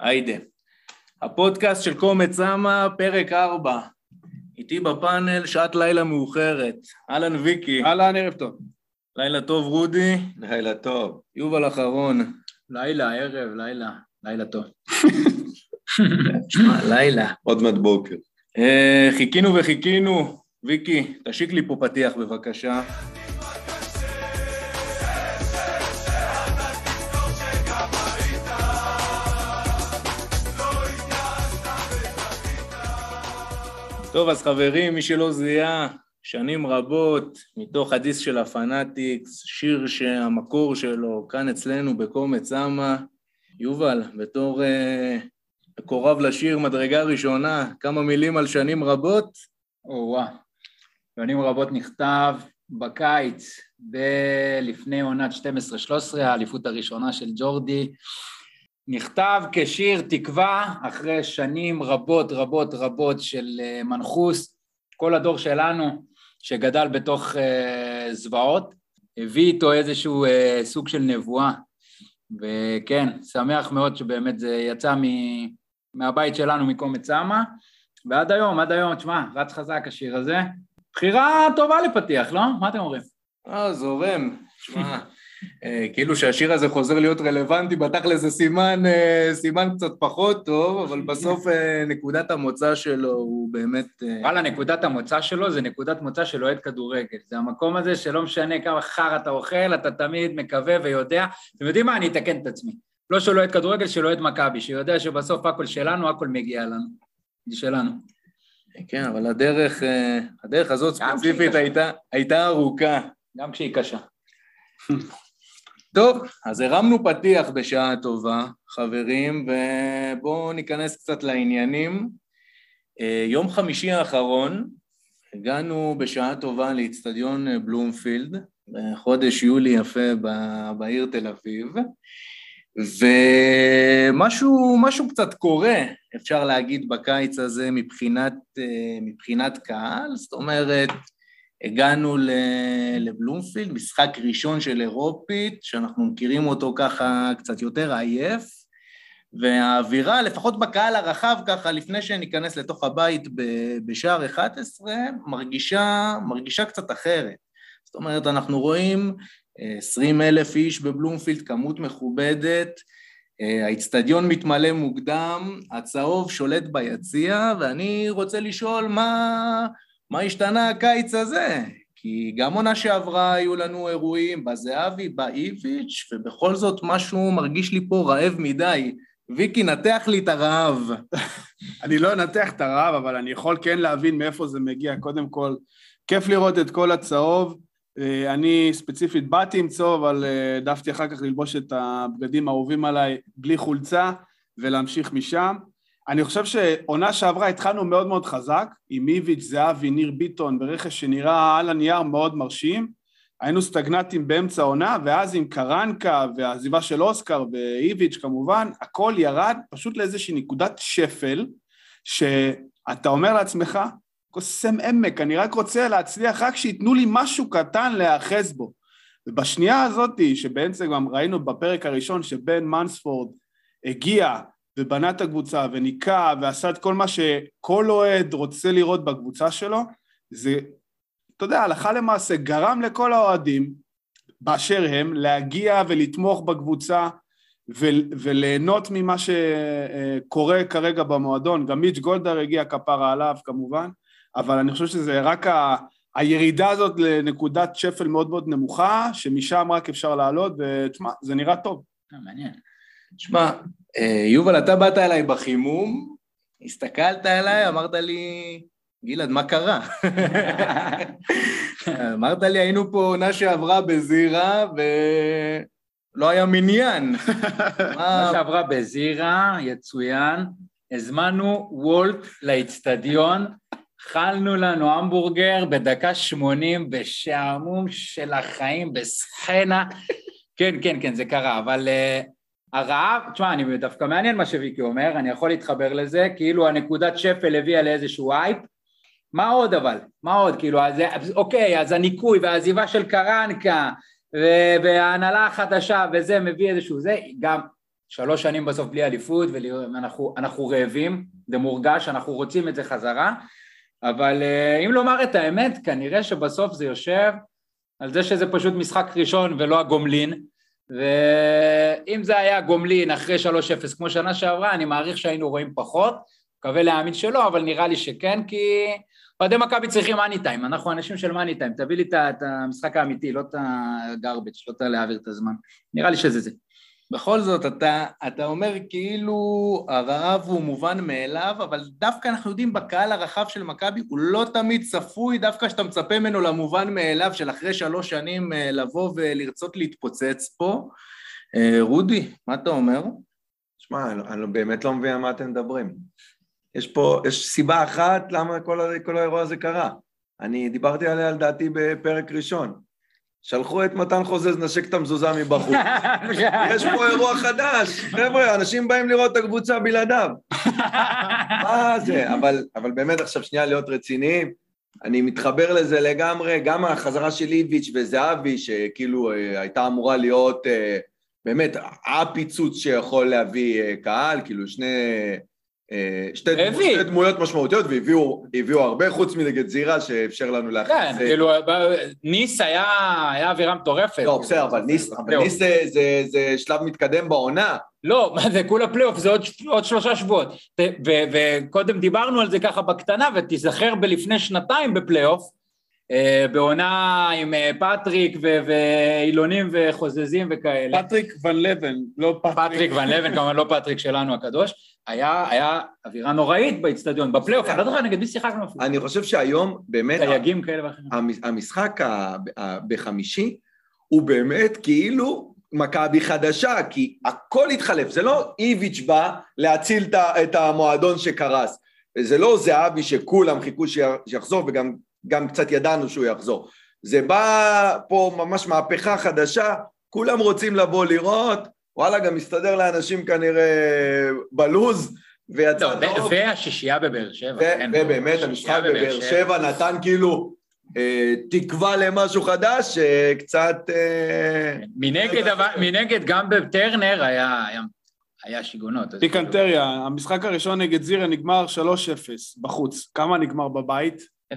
היידה. הפודקאסט של קומץ סמה, פרק 4. איתי בפאנל, שעת לילה מאוחרת. אהלן ויקי. אהלן, ערב טוב. לילה טוב רודי. לילה טוב. יובל אחרון. לילה, ערב, לילה, לילה טוב. שמע, לילה. עוד מעט בוקר. אה, חיכינו וחיכינו. ויקי, תשיק לי פה פתיח בבקשה. טוב, אז חברים, מי שלא זיהה, שנים רבות, מתוך הדיסק של הפנאטיקס, שיר שהמקור שלו כאן אצלנו בקומץ סמה. יובל, בתור מקורב לשיר מדרגה ראשונה, כמה מילים על שנים רבות? או-אה, שנים רבות נכתב בקיץ, ב- לפני עונת 12-13, האליפות הראשונה של ג'ורדי. נכתב כשיר תקווה אחרי שנים רבות רבות רבות של אה, מנחוס, כל הדור שלנו שגדל בתוך uh, זוועות, הביא איתו איזשהו uh, סוג של נבואה, וכן, שמח מאוד שבאמת זה יצא מ... מהבית שלנו מקומץ סמה, ועד היום, עד היום, תשמע, רץ חזק השיר הזה. בחירה טובה לפתיח, לא? מה אתם אומרים? אה, זורם. שמע, אה, כאילו שהשיר הזה חוזר להיות רלוונטי, בתכל'ס זה סימן, אה, סימן קצת פחות טוב, אבל בסוף אה, נקודת המוצא שלו הוא באמת... וואלה, נקודת המוצא שלו זה נקודת מוצא של אוהד כדורגל. זה המקום הזה שלא משנה כמה חרא אתה אוכל, אתה תמיד מקווה ויודע. אתם יודעים מה? אני אתקן את עצמי. לא של אוהד כדורגל, של אוהד מכבי, שיודע שבסוף הכל שלנו, הכל מגיע לנו. זה שלנו. כן, אבל הדרך, הדרך הזאת ספציפית הייתה, הייתה ארוכה. גם כשהיא קשה. טוב, אז הרמנו פתיח בשעה טובה, חברים, ובואו ניכנס קצת לעניינים. אה, יום חמישי האחרון הגענו בשעה טובה לאיצטדיון בלומפילד, בחודש יולי יפה בעיר תל אביב, ומשהו קצת קורה, אפשר להגיד, בקיץ הזה מבחינת, אה, מבחינת קהל, זאת אומרת, הגענו לבלומפילד, משחק ראשון של אירופית, שאנחנו מכירים אותו ככה קצת יותר עייף, והאווירה, לפחות בקהל הרחב ככה, לפני שניכנס לתוך הבית בשער 11, מרגישה, מרגישה קצת אחרת. זאת אומרת, אנחנו רואים 20 אלף איש בבלומפילד, כמות מכובדת, האיצטדיון מתמלא מוקדם, הצהוב שולט ביציע, ואני רוצה לשאול מה... מה השתנה הקיץ הזה? כי גם עונה שעברה היו לנו אירועים בזהבי, באיביץ', ובכל זאת משהו מרגיש לי פה רעב מדי. ויקי, נתח לי את הרעב. אני לא אנתח את הרעב, אבל אני יכול כן להבין מאיפה זה מגיע. קודם כל, כיף לראות את כל הצהוב. אה, אני ספציפית באתי עם צהוב, אבל אה, העדפתי אחר כך ללבוש את הבגדים האהובים עליי בלי חולצה ולהמשיך משם. אני חושב שעונה שעברה התחלנו מאוד מאוד חזק, עם איביץ', זהבי, ניר ביטון, ברכש שנראה על הנייר מאוד מרשים. היינו סטגנטים באמצע העונה, ואז עם קרנקה והעזיבה של אוסקר ואיביץ' כמובן, הכל ירד פשוט לאיזושהי נקודת שפל, שאתה אומר לעצמך, קוסם עמק, אני רק רוצה להצליח, רק שייתנו לי משהו קטן להיאחז בו. ובשנייה הזאת, שבעצם גם ראינו בפרק הראשון שבן מנספורד הגיע ובנה את הקבוצה וניקה ועשה את כל מה שכל אוהד רוצה לראות בקבוצה שלו, זה, אתה יודע, הלכה למעשה גרם לכל האוהדים באשר הם להגיע ולתמוך בקבוצה ו- וליהנות ממה שקורה כרגע במועדון. גם מיץ' גולדהר הגיע כפרה עליו כמובן, אבל אני חושב שזה רק ה... הירידה הזאת לנקודת שפל מאוד מאוד נמוכה, שמשם רק אפשר לעלות, ותשמע, זה נראה טוב. מעניין. תשמע, אה, יובל, אתה באת אליי בחימום, הסתכלת עליי, אמרת לי, גלעד, מה קרה? אמרת לי, היינו פה עונה שעברה בזירה ולא היה מניין. עונה שעברה בזירה, יצוין, הזמנו וולט לאיצטדיון, אכלנו לנו המבורגר בדקה שמונים בשעמום של החיים, בסצנה. כן, כן, כן, זה קרה, אבל... Uh, הרעב, תשמע, אני דווקא מעניין מה שוויקי אומר, אני יכול להתחבר לזה, כאילו הנקודת שפל הביאה לאיזשהו אייפ, מה עוד אבל? מה עוד? כאילו, אז, אוקיי, אז הניקוי והעזיבה של קרנקה וההנהלה החדשה וזה מביא איזשהו זה, גם שלוש שנים בסוף בלי אליפות, ואנחנו רעבים, זה מורגש, אנחנו רוצים את זה חזרה, אבל אה, אם לומר את האמת, כנראה שבסוף זה יושב על זה שזה פשוט משחק ראשון ולא הגומלין, ואם זה היה גומלין אחרי 3-0 כמו שנה שעברה, אני מעריך שהיינו רואים פחות, מקווה להאמין שלא, אבל נראה לי שכן, כי אוהדי מכבי צריכים מאני טיים, אנחנו אנשים של מאני טיים, תביא לי את המשחק האמיתי, לא את הגרבג', לא את להעביר את הזמן, נראה לי שזה זה. בכל זאת, אתה, אתה אומר כאילו הרעב הוא מובן מאליו, אבל דווקא אנחנו יודעים בקהל הרחב של מכבי, הוא לא תמיד צפוי, דווקא כשאתה מצפה ממנו למובן מאליו של אחרי שלוש שנים אה, לבוא ולרצות להתפוצץ פה. אה, רודי, מה אתה אומר? שמע, אני, אני באמת לא מבין על מה אתם מדברים. יש פה, יש סיבה אחת למה כל, כל האירוע הזה קרה. אני דיברתי עליה לדעתי בפרק ראשון. שלחו את מתן חוזז נשק את המזוזה מבחוץ. יש פה אירוע חדש, חבר'ה, אנשים באים לראות את הקבוצה בלעדיו. מה זה? אבל, אבל באמת עכשיו שנייה להיות רציניים, אני מתחבר לזה לגמרי, גם החזרה של איביץ' וזהבי, שכאילו אה, הייתה אמורה להיות אה, באמת הפיצוץ שיכול להביא אה, קהל, כאילו שני שתי, דמו, שתי דמויות משמעותיות והביאו הרבה חוץ מנגד זירה שאפשר לנו להכניס. כן, כאילו ניס היה, היה אווירה מטורפת. לא, בסדר, אבל ניס, אבל ניס זה, זה, זה שלב מתקדם בעונה. לא, מה זה כולה פלייאוף, זה עוד, עוד שלושה שבועות. וקודם דיברנו על זה ככה בקטנה, ותיזכר בלפני שנתיים בפלייאוף, אה, בעונה עם אה, פטריק ואילונים וחוזזים וכאלה. פטריק ון ליוון, לא פטריק. פטריק ון ליוון, כמובן לא פטריק שלנו הקדוש. היה, היה אווירה נוראית באיצטדיון, בפלייאוף, אני לא זוכר נגד מי שיחקנו אפילו. אני חושב שהיום באמת... תייגים כאלה ואחרים. המשחק בחמישי הוא באמת כאילו מכבי חדשה, כי הכל התחלף, זה לא איביץ' בא להציל את המועדון שקרס, זה לא זהבי שכולם חיכו שיחזור וגם גם קצת ידענו שהוא יחזור. זה בא פה ממש מהפכה חדשה, כולם רוצים לבוא לראות, וואלה, גם מסתדר לאנשים כנראה בלוז, ויצא לא, טוב. והשישייה בבאר שבע. כן, ובאמת, המשחק בבאר שבע נתן כאילו אה, תקווה למשהו חדש, אה, קצת... אה, מנגד, אבל, מנגד, גם בטרנר היה, היה, היה שיגונות. פיקנטריה, המשחק הראשון נגד זירה נגמר 3-0 בחוץ. כמה נגמר בבית? 0-0.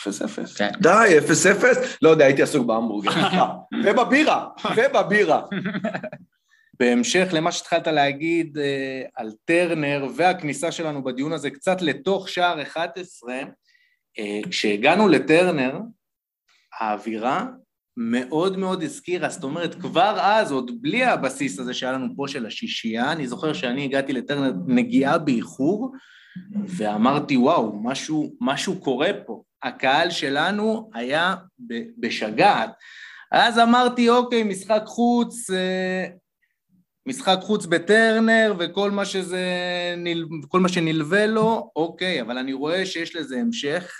0-0. כן. די, 0-0? לא יודע, הייתי עסוק בהמבורגר. ובבירה, ובבירה. בהמשך למה שהתחלת להגיד אה, על טרנר והכניסה שלנו בדיון הזה קצת לתוך שער 11, אה, כשהגענו לטרנר, האווירה מאוד מאוד הזכירה, זאת אומרת, כבר אז, עוד בלי הבסיס הזה שהיה לנו פה של השישייה, אני זוכר שאני הגעתי לטרנר נגיעה באיחור, ואמרתי, וואו, משהו, משהו קורה פה. הקהל שלנו היה בשגעת. אז אמרתי, אוקיי, משחק חוץ, אה, משחק חוץ בטרנר וכל מה שזה, כל מה שנלווה לו, אוקיי, אבל אני רואה שיש לזה המשך.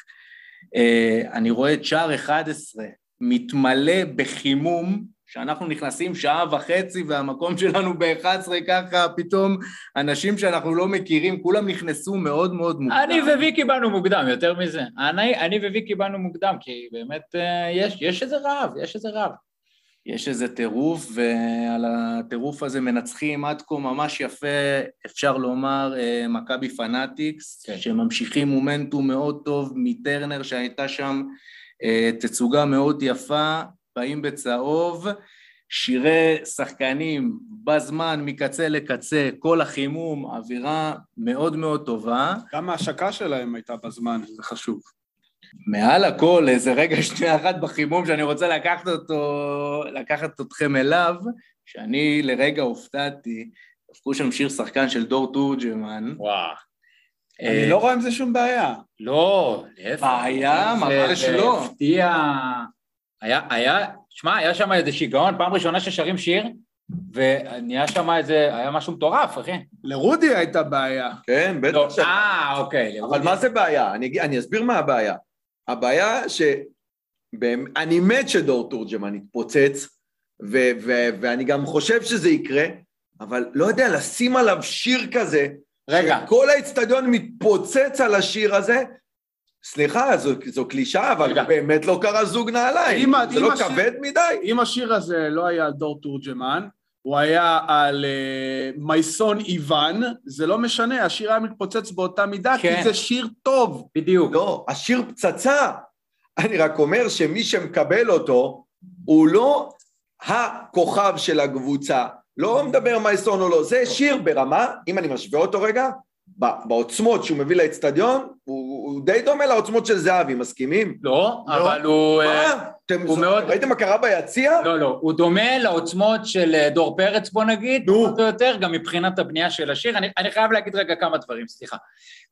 אה, אני רואה את שער 11 מתמלא בחימום, שאנחנו נכנסים שעה וחצי והמקום שלנו ב-11 ככה, פתאום אנשים שאנחנו לא מכירים, כולם נכנסו מאוד מאוד מוקדם. אני וויקי באנו מוקדם, יותר מזה. אני, אני וויקי באנו מוקדם, כי באמת אה, יש, יש איזה רעב, יש איזה רעב. יש איזה טירוף, ועל הטירוף הזה מנצחים עד כה ממש יפה, אפשר לומר, אה, מכבי פנאטיקס, כן. שממשיכים מומנטום מאוד טוב מטרנר שהייתה שם אה, תצוגה מאוד יפה, באים בצהוב, שירי שחקנים בזמן, מקצה לקצה, כל החימום, אווירה מאוד מאוד טובה. גם ההשקה שלהם הייתה בזמן, זה חשוב. מעל הכל, איזה רגע שנייה אחת בחימום שאני רוצה לקחת אותו, לקחת אתכם אליו, שאני לרגע הופתעתי, דפקו שם שיר שחקן של דור תורג'מן. וואו. אני לא רואה עם זה שום בעיה. לא, להפך. בעיה? ממש לא. הפתיע... היה, היה, שמע, היה שם איזה שיגעון, פעם ראשונה ששרים שיר, ונהיה שם איזה, היה משהו מטורף, אחי. לרודי הייתה בעיה. כן, בטח. לא, אה, אוקיי. אבל מה זה בעיה? אני, אני אסביר מה הבעיה. הבעיה ש... אני מת שדור תורג'מן יתפוצץ, ו- ו- ואני גם חושב שזה יקרה, אבל לא יודע, לשים עליו שיר כזה, רגע. שכל האצטדיון מתפוצץ על השיר הזה, סליחה, זו, זו קלישה, אבל רגע. באמת לא קרה זוג נעליים, אם, זה אם לא השיר, כבד מדי? אם השיר הזה לא היה על דור תורג'מן, הוא היה על אה, מייסון איוון, זה לא משנה, השיר היה מתפוצץ באותה מידה, כן. כי זה שיר טוב. בדיוק. לא, השיר פצצה. אני רק אומר שמי שמקבל אותו, הוא לא הכוכב של הקבוצה. לא מדבר מייסון או לא, זה שיר ברמה, אם אני משווה אותו רגע, בעוצמות שהוא מביא לאצטדיון, הוא, הוא די דומה לעוצמות של זהבי, מסכימים? לא, אבל הוא... אה, מה? אתם הוא מאוד- ראיתם מה קרה ביציע? לא, לא, הוא דומה לעוצמות של אה, דור פרץ, בוא נגיד, נו. פחות או יותר, גם מבחינת הבנייה של השיר. אני, אני חייב להגיד רגע כמה דברים, סליחה.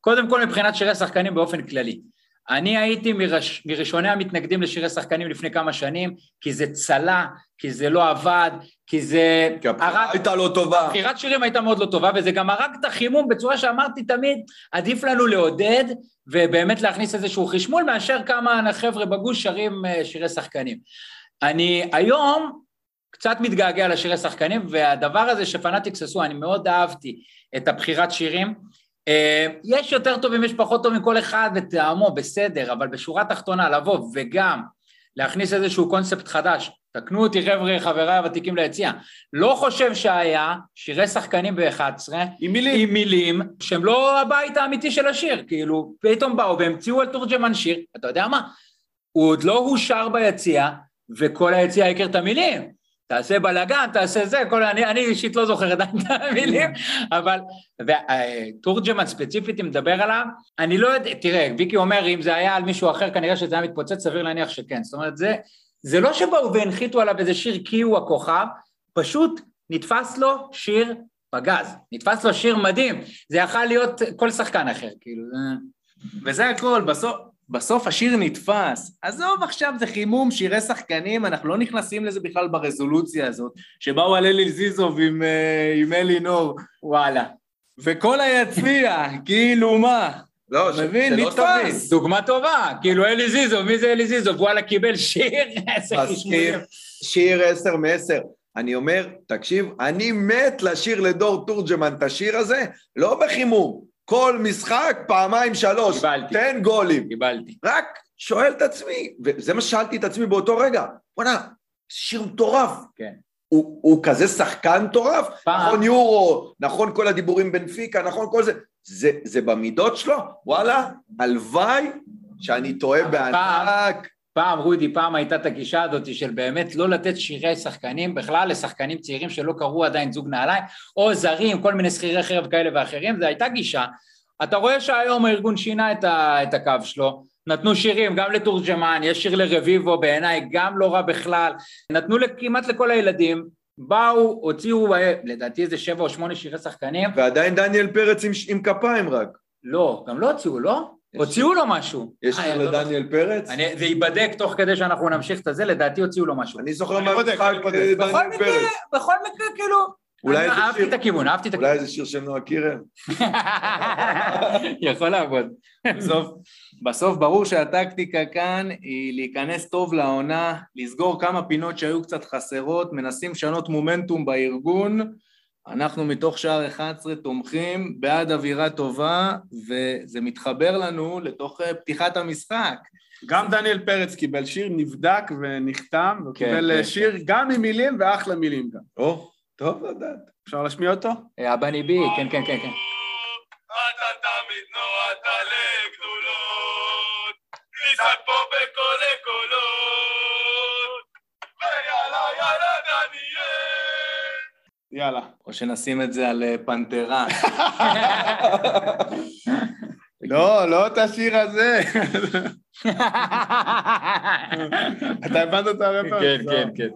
קודם כל, מבחינת שירי שחקנים באופן כללי. אני הייתי מרש, מראשוני המתנגדים לשירי שחקנים לפני כמה שנים, כי זה צלה, כי זה לא עבד, כי זה... כי הבחירה הרג- הייתה לא טובה. בחירת שירים הייתה מאוד לא טובה, וזה גם הרג את החימום בצורה שאמרתי תמיד, עדיף לנו לעודד ובאמת להכניס איזשהו חשמול, מאשר כמה חבר'ה בגוש שרים אה, שירי שחקנים. אני היום קצת מתגעגע לשירי שחקנים, והדבר הזה שפנאטיקס עשו, אני מאוד אהבתי את הבחירת שירים. אה, יש יותר טובים, יש פחות טובים, כל אחד וטעמו, בסדר, אבל בשורה התחתונה לבוא וגם להכניס איזשהו קונספט חדש, תקנו אותי חבר'ה, חבריי הוותיקים ליציע, לא חושב שהיה שירי שחקנים ב-11 עם מילים. עם מילים שהם לא הבית האמיתי של השיר, כאילו פתאום באו והמציאו על תורג'מן שיר, אתה יודע מה? הוא עוד לא הושר ביציע וכל היציע הכיר את המילים. תעשה בלאגן, תעשה זה, כל, אני, אני אישית לא זוכר עדיין את המילים, אבל תורג'מן ספציפית, אם מדבר עליו, אני לא יודע, תראה, ויקי אומר, אם זה היה על מישהו אחר, כנראה שזה היה מתפוצץ, סביר להניח שכן. זאת אומרת, זה, זה לא שבאו והנחיתו עליו איזה שיר כי הוא הכוכב, פשוט נתפס לו שיר פגז, נתפס לו שיר מדהים, זה יכל להיות כל שחקן אחר, כאילו, זה... וזה הכל, בסוף, בסוף השיר נתפס. עזוב עכשיו, זה חימום, שירי שחקנים, אנחנו לא נכנסים לזה בכלל ברזולוציה הזאת, שבאו על אלי זיזוב עם, אה, עם אלי-נור, וואלה. וכל היציע, כאילו מה? לא, מבין? נתפס. דוגמה טובה, כאילו אלי זיזו, מי זה אלי זיזו? וואלה קיבל שיר. שיר- שיר עשר מעשר. אני אומר, תקשיב, אני מת לשיר לדור תורג'מן את השיר הזה, לא בחימום. כל משחק, פעמיים שלוש. קיבלתי. תן גולים. קיבלתי. רק שואל את עצמי, וזה מה ששאלתי את עצמי באותו רגע, בוא'נה, שיר מטורף. כן. הוא, הוא כזה שחקן מטורף, פעם. נכון יורו, נכון כל הדיבורים בנפיקה, נכון כל זה, זה, זה במידות שלו, וואלה, הלוואי שאני טועה בענק. פעם, רודי, פעם הייתה את הגישה הזאת של באמת לא לתת שירי שחקנים בכלל לשחקנים צעירים שלא קראו עדיין זוג נעליים, או זרים, כל מיני שכירי חרב כאלה ואחרים, זו הייתה גישה. אתה רואה שהיום הארגון שינה את, ה, את הקו שלו, נתנו שירים גם לתורג'מן, יש שיר לרביבו בעיניי, גם לא רע בכלל, נתנו כמעט לכל הילדים, באו, הוציאו אה, לדעתי איזה שבע או שמונה שירי שחקנים, ועדיין דניאל פרץ עם, עם כפיים רק. לא, גם לא הוציאו, לא? הוציאו לו משהו. יש אה, זוכר. לדניאל פרץ? אני, זה ייבדק תוך כדי שאנחנו נמשיך את הזה, לדעתי הוציאו לו משהו. אני זוכר אני בודק. אה, דניאל פרץ. בכל מקרה, כאילו, אולי איזה אהבתי שיר- את הכיוון, אהבתי את אולי הכיוון. איזה שיר של נועה קירל? יכול לעבוד. בסוף, בסוף ברור שהטקטיקה כאן היא להיכנס טוב לעונה, לסגור כמה פינות שהיו קצת חסרות, מנסים לשנות מומנטום בארגון, אנחנו מתוך שער 11 תומכים בעד אווירה טובה, וזה מתחבר לנו לתוך אה, פתיחת המשחק. גם דניאל פרץ קיבל שיר, נבדק ונחתם, הוא כן, קיבל כן, אה, שיר גם עם מילים ואחלה מילים גם. או, טוב לדעת. אפשר להשמיע אותו? אה, הבני בי, כן, כן, כן, כן. אתה תמיד נועדת יאללה. או שנשים את זה על אה, פנתרה. לא, לא את השיר הזה. אתה הבנת את הרפרנס? כן, לא. כן, כן.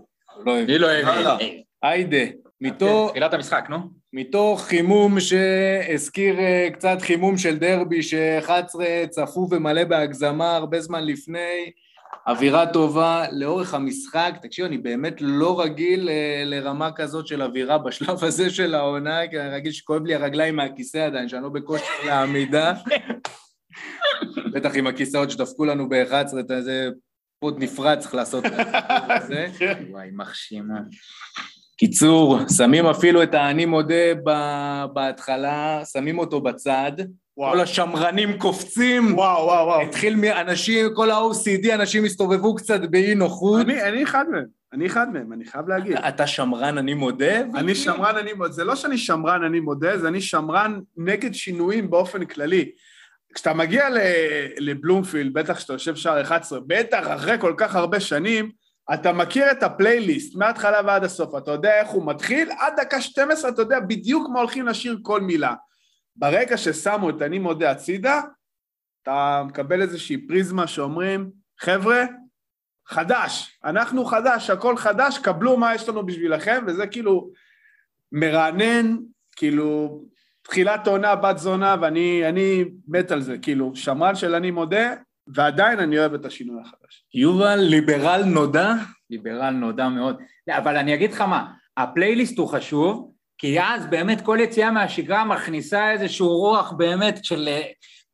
לא, מי לא הבין? יאללה. היידה, מתוך, תחילת המשחק, נו. מתוך חימום שהזכיר אה, קצת חימום של דרבי ש-11 צפוף ומלא בהגזמה הרבה זמן לפני, אווירה טובה לאורך המשחק. תקשיב, אני באמת לא רגיל אה, לרמה כזאת של אווירה בשלב הזה של העונה, כי אני רגיל שכואב לי הרגליים מהכיסא עדיין, שאני לא בכושר לעמידה. בטח עם הכיסאות שדפקו לנו ב-11, את איזה פוד נפרד צריך לעשות. את זה. וואי, מחשימה. קיצור, שמים אפילו את האני מודה בהתחלה, שמים אותו בצד, וואו. כל השמרנים קופצים, וואו, וואו, וואו. התחיל מאנשים, כל ה-OCD, אנשים הסתובבו קצת באי נוחות, אני אני אחד מהם. אני אחד מהם, אני חייב להגיד. אתה שמרן, אני מודה. אני שמרן, אני מודה. זה לא שאני שמרן, אני מודה, זה אני שמרן נגד שינויים באופן כללי. כשאתה מגיע לבלומפילד, בטח כשאתה יושב שער 11, בטח אחרי כל כך הרבה שנים, אתה מכיר את הפלייליסט מההתחלה ועד הסוף, אתה יודע איך הוא מתחיל, עד דקה 12 אתה יודע בדיוק מה הולכים לשיר כל מילה. ברגע ששמו את אני מודה הצידה, אתה מקבל איזושהי פריזמה שאומרים, חבר'ה, חדש, אנחנו חדש, הכל חדש, קבלו מה יש לנו בשבילכם, וזה כאילו מרענן, כאילו, תחילת עונה, בת זונה, ואני אני מת על זה, כאילו, שמרן של אני מודה, ועדיין אני אוהב את השינוי החדש. יובל, ליברל נודע? ליברל נודע מאוד. לא, אבל אני אגיד לך מה, הפלייליסט הוא חשוב, כי אז באמת כל יציאה מהשגרה מכניסה איזשהו רוח באמת של אה,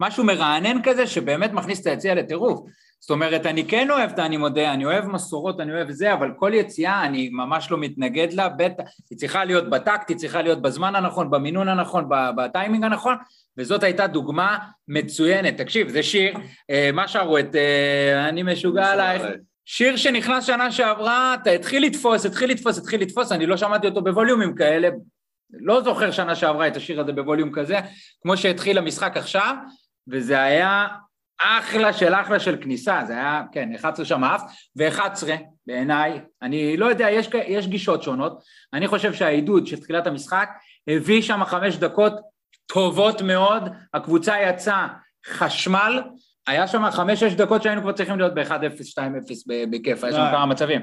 משהו מרענן כזה, שבאמת מכניס את היציאה לטירוף. זאת אומרת, אני כן אוהב את אני מודה, אני אוהב מסורות, אני אוהב זה, אבל כל יציאה אני ממש לא מתנגד לה, בטח, היא צריכה להיות בטקט, היא צריכה להיות בזמן הנכון, במינון הנכון, בטיימינג הנכון, וזאת הייתה דוגמה מצוינת. תקשיב, זה שיר, אה, מה שרו את אה, אני משוגע עלייך, שיר שנכנס שנה שעברה, אתה התחיל לתפוס, התחיל לתפוס, התחיל לתפוס, אני לא שמעתי אותו בווליומים כאלה, לא זוכר שנה שעברה את השיר הזה בווליום כזה, כמו שהתחיל המשחק עכשיו, וזה היה אחלה של אחלה של כניסה, זה היה, כן, 11 שם אף, ו-11 בעיניי, אני לא יודע, יש, יש גישות שונות, אני חושב שהעידוד של תחילת המשחק הביא שם חמש דקות טובות מאוד, הקבוצה יצאה חשמל, היה שם חמש-שש דקות שהיינו כבר צריכים להיות ב-1-0, 2-0 בכיף, היה שם אה. כמה מצבים.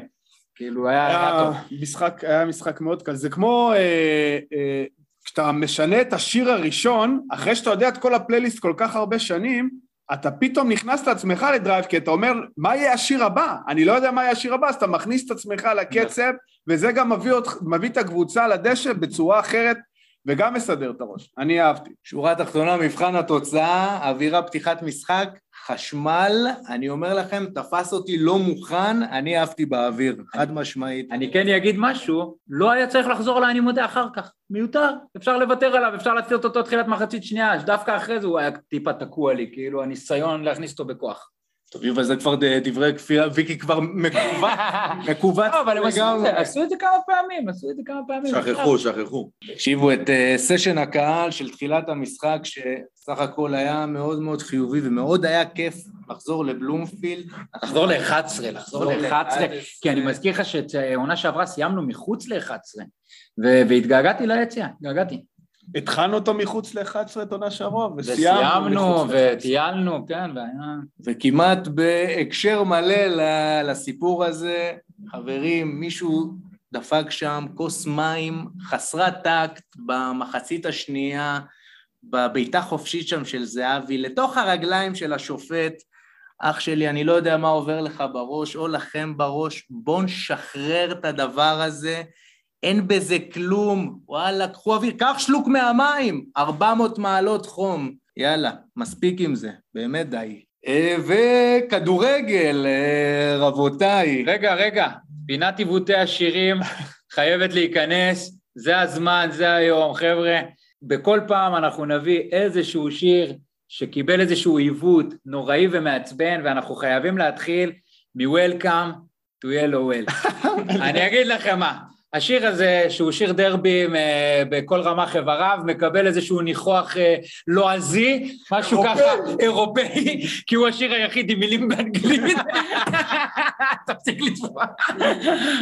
כאילו, היה, היה היה טוב. משחק, היה משחק מאוד קל. זה כמו אה, אה, כשאתה משנה את השיר הראשון, אחרי שאתה יודע את כל הפלייליסט כל כך הרבה שנים, אתה פתאום נכנס לעצמך לדרייב, כי אתה אומר, מה יהיה השיר הבא? אני לא יודע מה יהיה השיר הבא, אז אתה מכניס את עצמך לקצב, וזה גם מביא, אותך, מביא את הקבוצה לדשא בצורה אחרת, וגם מסדר את הראש. אני אהבתי. שורה תחתונה, מבחן התוצאה, אווירה פתיחת משחק, חשמל, אני אומר לכם, תפס אותי לא מוכן, אני עפתי באוויר, חד משמעית. אני כן אגיד משהו, לא היה צריך לחזור לאני מודה אחר כך, מיותר, אפשר לוותר עליו, אפשר להצליח אותו תחילת מחצית שנייה, שדווקא אחרי זה הוא היה טיפה תקוע לי, כאילו הניסיון להכניס אותו בכוח. טוב, יובל, זה כבר ד- דברי כפייה, ויקי כבר מקוות, מקוות לא, אבל הם עשו את. זה, עשו את זה כמה פעמים, עשו את זה כמה פעמים. שכחו, שכחו. תקשיבו, את אה, סשן הקהל של תחילת המשחק, שסך הכל היה מאוד מאוד חיובי ומאוד היה כיף לחזור לבלומפילד. לחזור ל-11, לחזור ל-11, כי אני מזכיר לך שעונה שעברה סיימנו מחוץ ל-11, והתגעגעתי ליציאה, התגעגעתי. התחלנו אותו מחוץ ל-11 את עונה שעברה, וסיימנו וסיימנו, מחוץ ל-11. וטיילנו, כן, והיה... וכמעט בהקשר מלא ל- לסיפור הזה, חברים, מישהו דפק שם כוס מים חסרת טקט במחצית השנייה, בבעיטה חופשית שם של זהבי, לתוך הרגליים של השופט. אח שלי, אני לא יודע מה עובר לך בראש, או לכם בראש, בואו נשחרר את הדבר הזה, אין בזה כלום, וואלה, קחו אוויר, קח שלוק מהמים, 400 מעלות חום. יאללה, מספיק עם זה, באמת די. אה, וכדורגל, אה, רבותיי. רגע, רגע, פינת עיוותי השירים חייבת להיכנס, זה הזמן, זה היום, חבר'ה. בכל פעם אנחנו נביא איזשהו שיר שקיבל איזשהו עיוות נוראי ומעצבן, ואנחנו חייבים להתחיל מ-Welcome to Yellow Well. אני אגיד לכם מה, השיר הזה, שהוא שיר דרבי אה, בכל רמ"ח איבריו, מקבל איזשהו ניחוח אה, לועזי, משהו ככה אירופאי, כי הוא השיר היחיד עם מילים באנגלית. תפסיק לצבוע.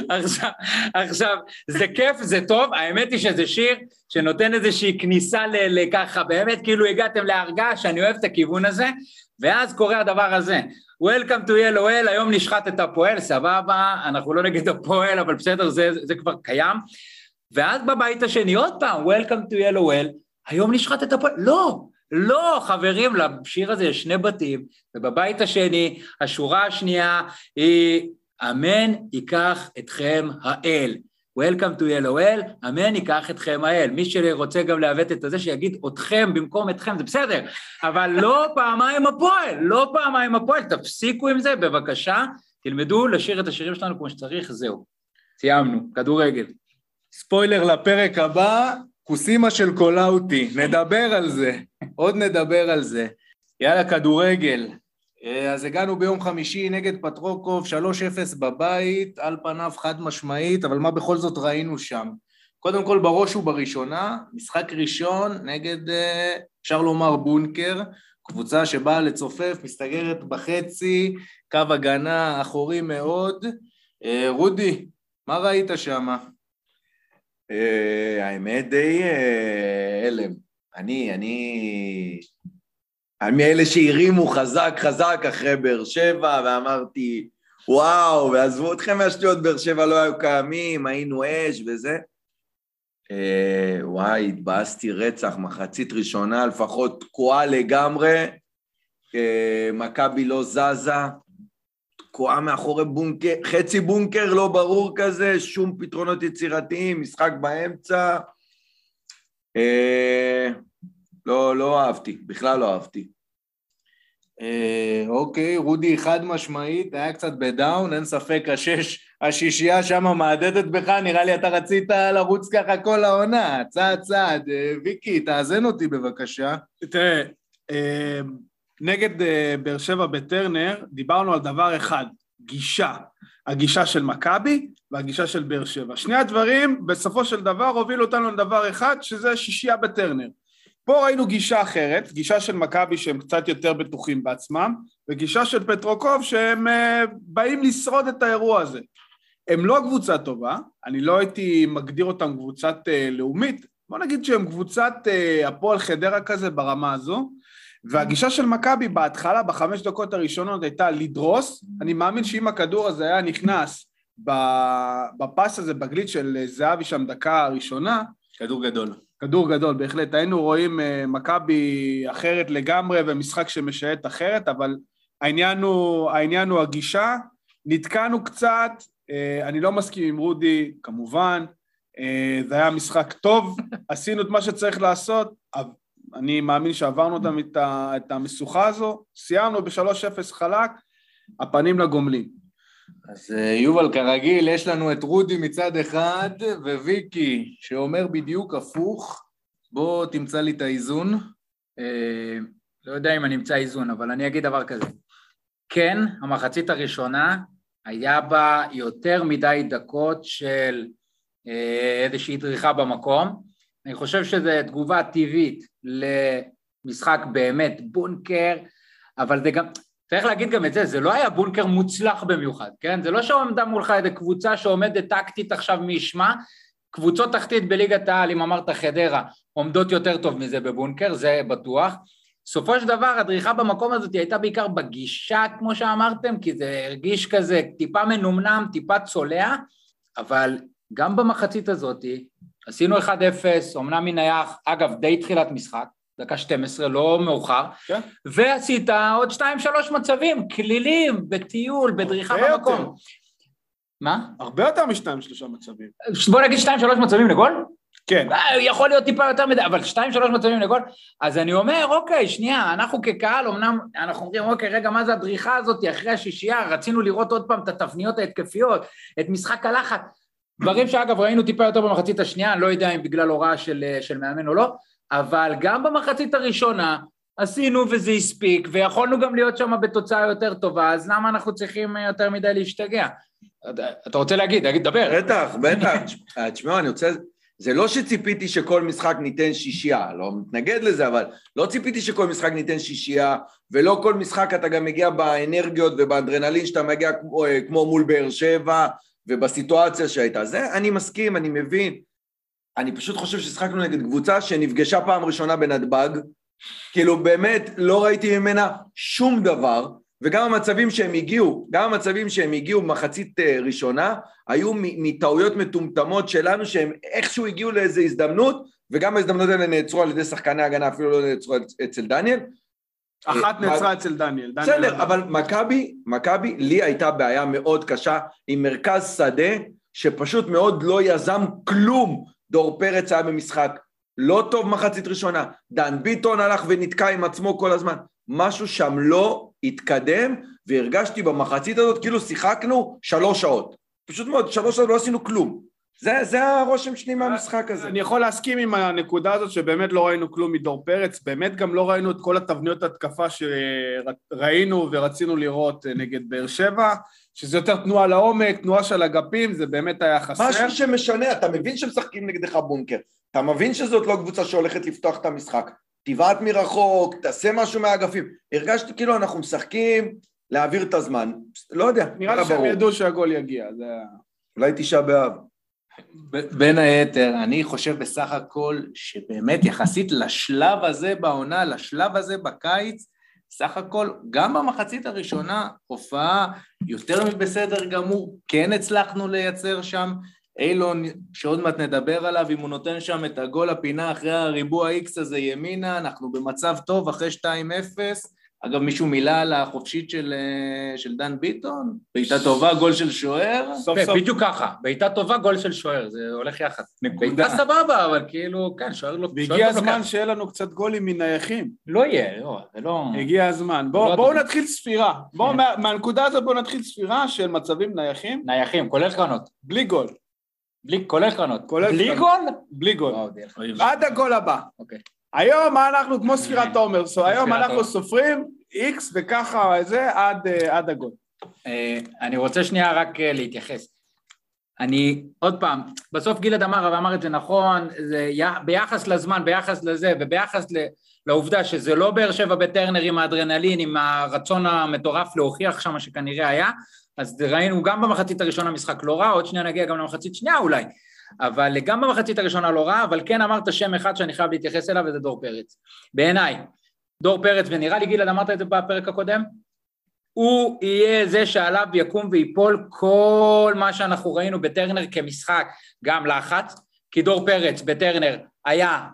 עכשיו, עכשיו, זה כיף, זה טוב, האמת היא שזה שיר שנותן איזושהי כניסה לככה, באמת כאילו הגעתם להרגעה שאני אוהב את הכיוון הזה, ואז קורה הדבר הזה. Welcome to Well, היום נשחט את הפועל, סבבה, אנחנו לא נגד הפועל, אבל בסדר, זה, זה כבר קיים. ואז בבית השני, עוד פעם, Welcome to Well, היום נשחט את הפועל, לא, לא, חברים, לשיר הזה יש שני בתים, ובבית השני, השורה השנייה היא, אמן ייקח אתכם האל. Welcome to Yellow Well, אמן ייקח אתכם האל. מי שרוצה גם לעוות את הזה, שיגיד אתכם במקום אתכם, זה בסדר, אבל לא פעמיים הפועל, לא פעמיים הפועל, תפסיקו עם זה, בבקשה, תלמדו לשיר את השירים שלנו כמו שצריך, זהו. סיימנו, כדורגל. ספוילר לפרק הבא, כוסימה של קולאוטי, נדבר על זה, עוד נדבר על זה. יאללה, כדורגל. אה, אז הגענו ביום חמישי נגד פטרוקוב, 3-0 בבית, על פניו חד משמעית, אבל מה בכל זאת ראינו שם? קודם כל בראש ובראשונה, משחק ראשון נגד, אה, אפשר לומר, בונקר, קבוצה שבאה לצופף, מסתגרת בחצי, קו הגנה אחורי מאוד. אה, רודי, מה ראית שם? האמת די הלם. אני, אני... אני מאלה שהרימו חזק חזק אחרי באר שבע, ואמרתי, וואו, ועזבו אתכם מהשטויות, באר שבע לא היו קיימים, היינו אש וזה. אה, וואי, התבאסתי רצח, מחצית ראשונה לפחות תקועה לגמרי, אה, מכבי לא זזה, תקועה מאחורי בונקר, חצי בונקר לא ברור כזה, שום פתרונות יצירתיים, משחק באמצע. אה, לא, אהבתי, בכלל לא אהבתי. אה, אוקיי, רודי חד משמעית, היה קצת בדאון, אין ספק, השש, השישייה שם מהדהדת בך, נראה לי אתה רצית לרוץ ככה כל העונה, צעד צעד. אה, ויקי, תאזן אותי בבקשה. תראה, אה, נגד אה, באר שבע בטרנר, דיברנו על דבר אחד, גישה. הגישה של מכבי והגישה של באר שבע. שני הדברים, בסופו של דבר, הובילו אותנו לדבר אחד, שזה שישייה בטרנר. פה ראינו גישה אחרת, גישה של מכבי שהם קצת יותר בטוחים בעצמם, וגישה של פטרוקוב שהם uh, באים לשרוד את האירוע הזה. הם לא קבוצה טובה, אני לא הייתי מגדיר אותם קבוצת uh, לאומית, בוא נגיד שהם קבוצת uh, הפועל חדרה כזה ברמה הזו, והגישה של מכבי בהתחלה, בחמש דקות הראשונות, הייתה לדרוס, אני מאמין שאם הכדור הזה היה נכנס בפס הזה, בגליץ' של זהבי שם דקה הראשונה, כדור גדול. כדור גדול, בהחלט. היינו רואים uh, מכבי אחרת לגמרי ומשחק שמשייט אחרת, אבל העניין הוא, העניין הוא הגישה. נתקענו קצת, uh, אני לא מסכים עם רודי, כמובן. Uh, זה היה משחק טוב, עשינו את מה שצריך לעשות. אני מאמין שעברנו את המשוכה הזו, סיימנו ב-3-0 חלק, הפנים לגומלין. אז אה, יובל, כרגיל, יש לנו את רודי מצד אחד וויקי שאומר בדיוק הפוך. בוא תמצא לי את האיזון. אה, לא יודע אם אני אמצא איזון, אבל אני אגיד דבר כזה. כן, המחצית הראשונה היה בה יותר מדי דקות של אה, איזושהי דריכה במקום. אני חושב שזו תגובה טבעית למשחק באמת בונקר, אבל זה גם, צריך להגיד גם את זה, זה לא היה בונקר מוצלח במיוחד, כן? זה לא שעומדה מולך איזה קבוצה שעומדת טקטית עכשיו משמה, קבוצות תחתית בליגת העל, אם אמרת חדרה, עומדות יותר טוב מזה בבונקר, זה בטוח. בסופו של דבר הדריכה במקום הזאת הייתה בעיקר בגישה, כמו שאמרתם, כי זה הרגיש כזה טיפה מנומנם, טיפה צולע, אבל גם במחצית הזאת עשינו 1-0, אמנם מנייח, אגב, די תחילת משחק, דקה 12, לא מאוחר, כן. ועשית עוד 2-3 מצבים, כלילים, בטיול, בדריכה במקום. יותר. מה? הרבה יותר משתיים שלושה מצבים. בוא נגיד 2-3 מצבים לגול? כן. אה, יכול להיות טיפה יותר מדי, אבל 2-3 מצבים לגול. אז אני אומר, אוקיי, שנייה, אנחנו כקהל, אמנם אנחנו אומרים, אוקיי, רגע, מה זה הדריכה הזאת אחרי השישייה? רצינו לראות עוד פעם את התבניות ההתקפיות, את משחק הלחץ. דברים שאגב ראינו טיפה יותר במחצית השנייה, אני לא יודע אם בגלל הוראה של, של מאמן או לא, אבל גם במחצית הראשונה עשינו וזה הספיק, ויכולנו גם להיות שם בתוצאה יותר טובה, אז למה אנחנו צריכים יותר מדי להשתגע? אתה רוצה להגיד, תגיד, דבר. בטח, בטח. תשמעו, אני רוצה... זה לא שציפיתי שכל משחק ניתן שישייה, לא מתנגד לזה, אבל לא ציפיתי שכל משחק ניתן שישייה, ולא כל משחק אתה גם מגיע באנרגיות ובאדרנלין שאתה מגיע כמו, כמו מול באר שבע, ובסיטואציה שהייתה. זה אני מסכים, אני מבין. אני פשוט חושב ששחקנו נגד קבוצה שנפגשה פעם ראשונה בנתב"ג, כאילו באמת לא ראיתי ממנה שום דבר, וגם המצבים שהם הגיעו, גם המצבים שהם הגיעו במחצית אה, ראשונה, היו מטעויות מטומטמות שלנו שהם איכשהו הגיעו לאיזו הזדמנות, וגם ההזדמנות האלה נעצרו על ידי שחקני הגנה, אפילו לא נעצרו אצל דניאל. אחת אה, נעצרה אצל דניאל. בסדר, אבל מכבי, מכבי, לי הייתה בעיה מאוד קשה עם מרכז שדה, שפשוט מאוד לא יזם כלום. דור פרץ היה במשחק לא טוב מחצית ראשונה, דן ביטון הלך ונתקע עם עצמו כל הזמן. משהו שם לא התקדם, והרגשתי במחצית הזאת כאילו שיחקנו שלוש שעות. פשוט מאוד, שלוש שעות לא עשינו כלום. זה, זה הרושם שלי מהמשחק הזה. אני יכול להסכים עם הנקודה הזאת שבאמת לא ראינו כלום מדור פרץ, באמת גם לא ראינו את כל התבניות התקפה שראינו ורצינו לראות נגד באר שבע, שזה יותר תנועה לעומק, תנועה של אגפים, זה באמת היה חסר. משהו שמשנה, אתה מבין שמשחקים נגדך בונקר, אתה מבין שזאת לא קבוצה שהולכת לפתוח את המשחק, תבעט מרחוק, תעשה משהו מהאגפים. הרגשתי כאילו אנחנו משחקים להעביר את הזמן, לא יודע, נראה לי היה שהם. ידעו שהגול יגיע, זה. אולי תשעה באב. בין היתר, אני חושב בסך הכל שבאמת יחסית לשלב הזה בעונה, לשלב הזה בקיץ, סך הכל, גם במחצית הראשונה, הופעה יותר מבסדר גמור, כן הצלחנו לייצר שם. אילון, שעוד מעט נדבר עליו, אם הוא נותן שם את הגול הפינה אחרי הריבוע X הזה ימינה, אנחנו במצב טוב אחרי 2-0. אגב, מישהו מילא על החופשית של, אה, של דן ביטון? בעיטה טובה, גול של שוער? סוף כן, סוף... בדיוק ככה, בעיטה טובה, גול של שוער, זה הולך יחד. בעיטה סבבה, אבל כאילו, כן, שוער לא... והגיע שוער הזמן לוקח. שיהיה לנו קצת גולים מנייחים. לא יהיה, לא, זה לא... הגיע הזמן. בואו לא בואו התוכנית. נתחיל ספירה. בואו, מה- מהנקודה הזאת בואו נתחיל ספירה של מצבים נייחים, נייחים, כולל קרנות. בלי גול. בלי, כולל קרנות. כולל בלי. גול? בלי גול. עד הגול הבא. אוקיי. היום אנחנו, כמו ספירת עומר, so היום אנחנו. סופרים איקס וככה זה עד, אה, עד הגול. אה, אני רוצה שנייה רק אה, להתייחס. אני, עוד פעם, בסוף גלעד אמר, ואמר את זה נכון, זה ביחס לזמן, ביחס לזה, וביחס ל, לעובדה שזה לא באר שבע בטרנר עם האדרנלין, עם הרצון המטורף להוכיח שם שכנראה היה, אז ראינו גם במחצית הראשונה משחק לא רע, עוד שנייה נגיע גם למחצית שנייה אולי, אבל גם במחצית הראשונה לא רע, אבל כן אמרת שם אחד שאני חייב להתייחס אליו, וזה דור פרץ. בעיניי, דור פרץ, ונראה לי גלעד אמרת את זה בפרק הקודם, הוא יהיה זה שעליו יקום ויפול כל מה שאנחנו ראינו בטרנר כמשחק, גם לחץ, כי דור פרץ בטרנר היה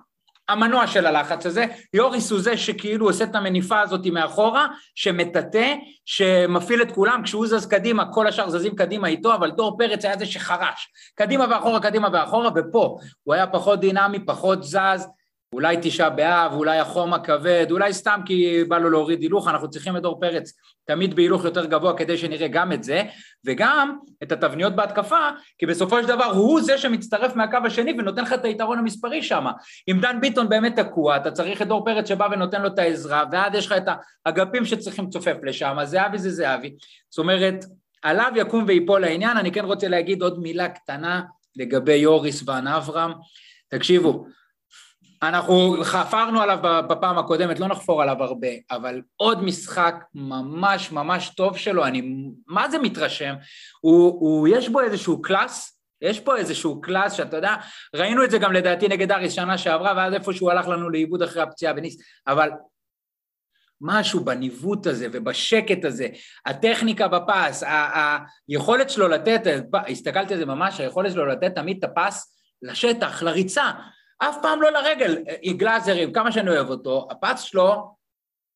המנוע של הלחץ הזה, יוריס הוא זה שכאילו עושה את המניפה הזאת מאחורה, שמטאטא, שמפעיל את כולם, כשהוא זז קדימה, כל השאר זזים קדימה איתו, אבל דור פרץ היה זה שחרש, קדימה ואחורה, קדימה ואחורה, ופה. הוא היה פחות דינמי, פחות זז, אולי תשעה באב, אולי החום הכבד, אולי סתם כי בא לו להוריד הילוך, אנחנו צריכים את דור פרץ תמיד בהילוך יותר גבוה כדי שנראה גם את זה, וגם את התבניות בהתקפה, כי בסופו של דבר הוא זה שמצטרף מהקו השני ונותן לך את היתרון המספרי שם. אם דן ביטון באמת תקוע, אתה צריך את דור פרץ שבא ונותן לו את העזרה, ואז יש לך את האגפים שצריכים לצופף לשם, זהבי זה זהבי. זאת אומרת, עליו יקום ויפול העניין, אני כן רוצה להגיד עוד מילה קטנה לגבי יוריס ואן אברהם. תקשיבו, אנחנו חפרנו עליו בפעם הקודמת, לא נחפור עליו הרבה, אבל עוד משחק ממש ממש טוב שלו, אני מה זה מתרשם, הוא, הוא, יש בו איזשהו class, יש פה איזשהו class שאתה יודע, ראינו את זה גם לדעתי נגד אריס שנה שעברה, ואז איפשהו הלך לנו לאיבוד אחרי הפציעה בניס, אבל משהו בניווט הזה ובשקט הזה, הטכניקה ב pass, היכולת שלו לתת, הסתכלתי על זה ממש, היכולת שלו לתת תמיד את ה pass לשטח, לריצה, אף פעם לא לרגל, גלאזר, כמה שאני אוהב אותו, ה pass שלו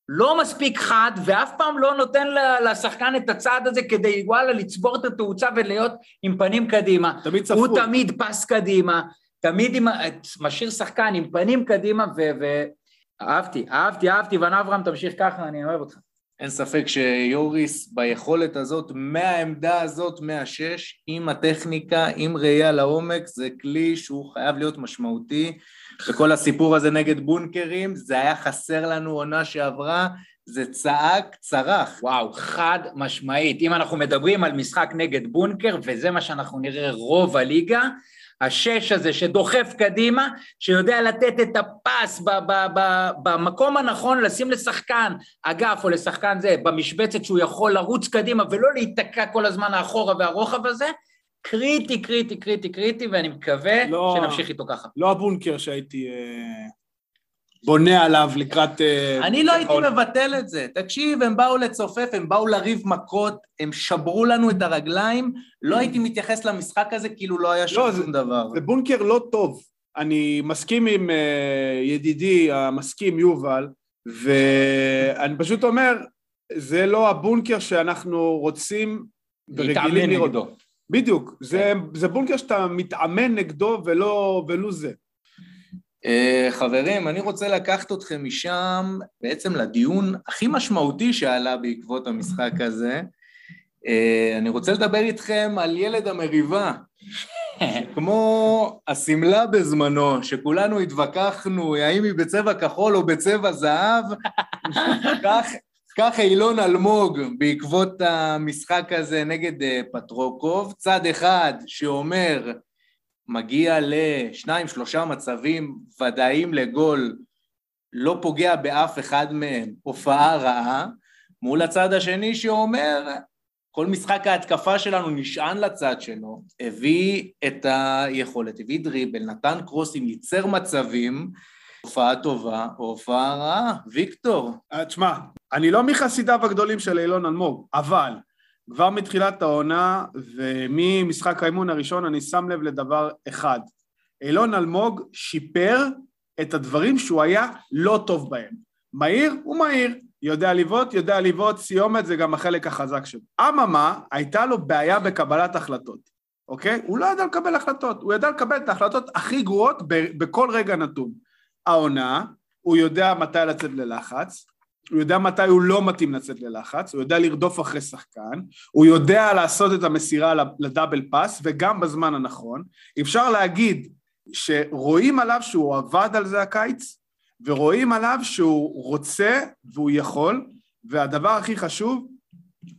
לא מספיק חד, ואף פעם לא נותן לשחקן את הצעד הזה כדי וואלה לצבור את התאוצה ולהיות עם פנים קדימה. תמיד צפוי. הוא תמיד פס קדימה, תמיד עם, משאיר שחקן עם פנים קדימה, ו... ו... אהבתי, אהבתי, אהבתי, ון אברהם תמשיך ככה, אני אוהב אותך. אין ספק שיוריס ביכולת הזאת, מהעמדה הזאת, מהשש, עם הטכניקה, עם ראייה לעומק, זה כלי שהוא חייב להיות משמעותי. וכל הסיפור הזה נגד בונקרים, זה היה חסר לנו עונה שעברה, זה צעק, צרח. וואו, חד משמעית. אם אנחנו מדברים על משחק נגד בונקר, וזה מה שאנחנו נראה רוב הליגה, השש הזה שדוחף קדימה, שיודע לתת את הפס ב- ב- ב- במקום הנכון, לשים לשחקן אגף או לשחקן זה, במשבצת שהוא יכול לרוץ קדימה ולא להיתקע כל הזמן האחורה והרוחב הזה, קריטי, קריטי, קריטי, קריטי, ואני מקווה לא- שנמשיך איתו ככה. לא הבונקר שהייתי אה, בונה עליו לקראת... אה, אני לא הייתי. מבטל את זה. תקשיב, הם באו לצופף, הם באו לריב מכות, הם שברו לנו את הרגליים, לא הייתי מתייחס למשחק הזה כאילו לא היה שם לא, שום דבר. זה בונקר לא טוב. אני מסכים עם אה, ידידי המסכים יובל, ואני פשוט אומר, זה לא הבונקר שאנחנו רוצים ורגילים לראות. בדיוק, זה, זה בונקר שאתה מתאמן נגדו ולא, ולו זה. אה, חברים, אני רוצה לקחת אתכם משם בעצם לדיון הכי משמעותי שעלה בעקבות המשחק הזה. אה, אני רוצה לדבר איתכם על ילד המריבה. כמו השמלה בזמנו, שכולנו התווכחנו האם היא בצבע כחול או בצבע זהב, כך, כך אילון אלמוג בעקבות המשחק הזה נגד אה, פטרוקוב, צד אחד שאומר מגיע לשניים שלושה מצבים ודאיים לגול, לא פוגע באף אחד מהם, הופעה רעה, מול הצד השני שאומר כל משחק ההתקפה שלנו נשען לצד שלו, הביא את היכולת, הביא דריבל, נתן קרוסים, ייצר מצבים, הופעה טובה הופעה רעה. ויקטור. אה, תשמע, אני לא מחסידיו הגדולים של אילון אלמוג, אבל כבר מתחילת העונה וממשחק האימון הראשון אני שם לב לדבר אחד. אילון אלמוג שיפר את הדברים שהוא היה לא טוב בהם. מהיר הוא מהיר, יודע לבעוט, יודע לבעוט, סיומת זה גם החלק החזק שלו. אממה, הייתה לו בעיה בקבלת החלטות, אוקיי? הוא לא ידע לקבל החלטות, הוא ידע לקבל את ההחלטות הכי גרועות בכל רגע נתון. העונה, הוא יודע מתי לצאת ללחץ, הוא יודע מתי הוא לא מתאים לצאת ללחץ, הוא יודע לרדוף אחרי שחקן, הוא יודע לעשות את המסירה לדאבל פאס וגם בזמן הנכון. אפשר להגיד שרואים עליו שהוא עבד על זה הקיץ, ורואים עליו שהוא רוצה והוא יכול, והדבר הכי חשוב,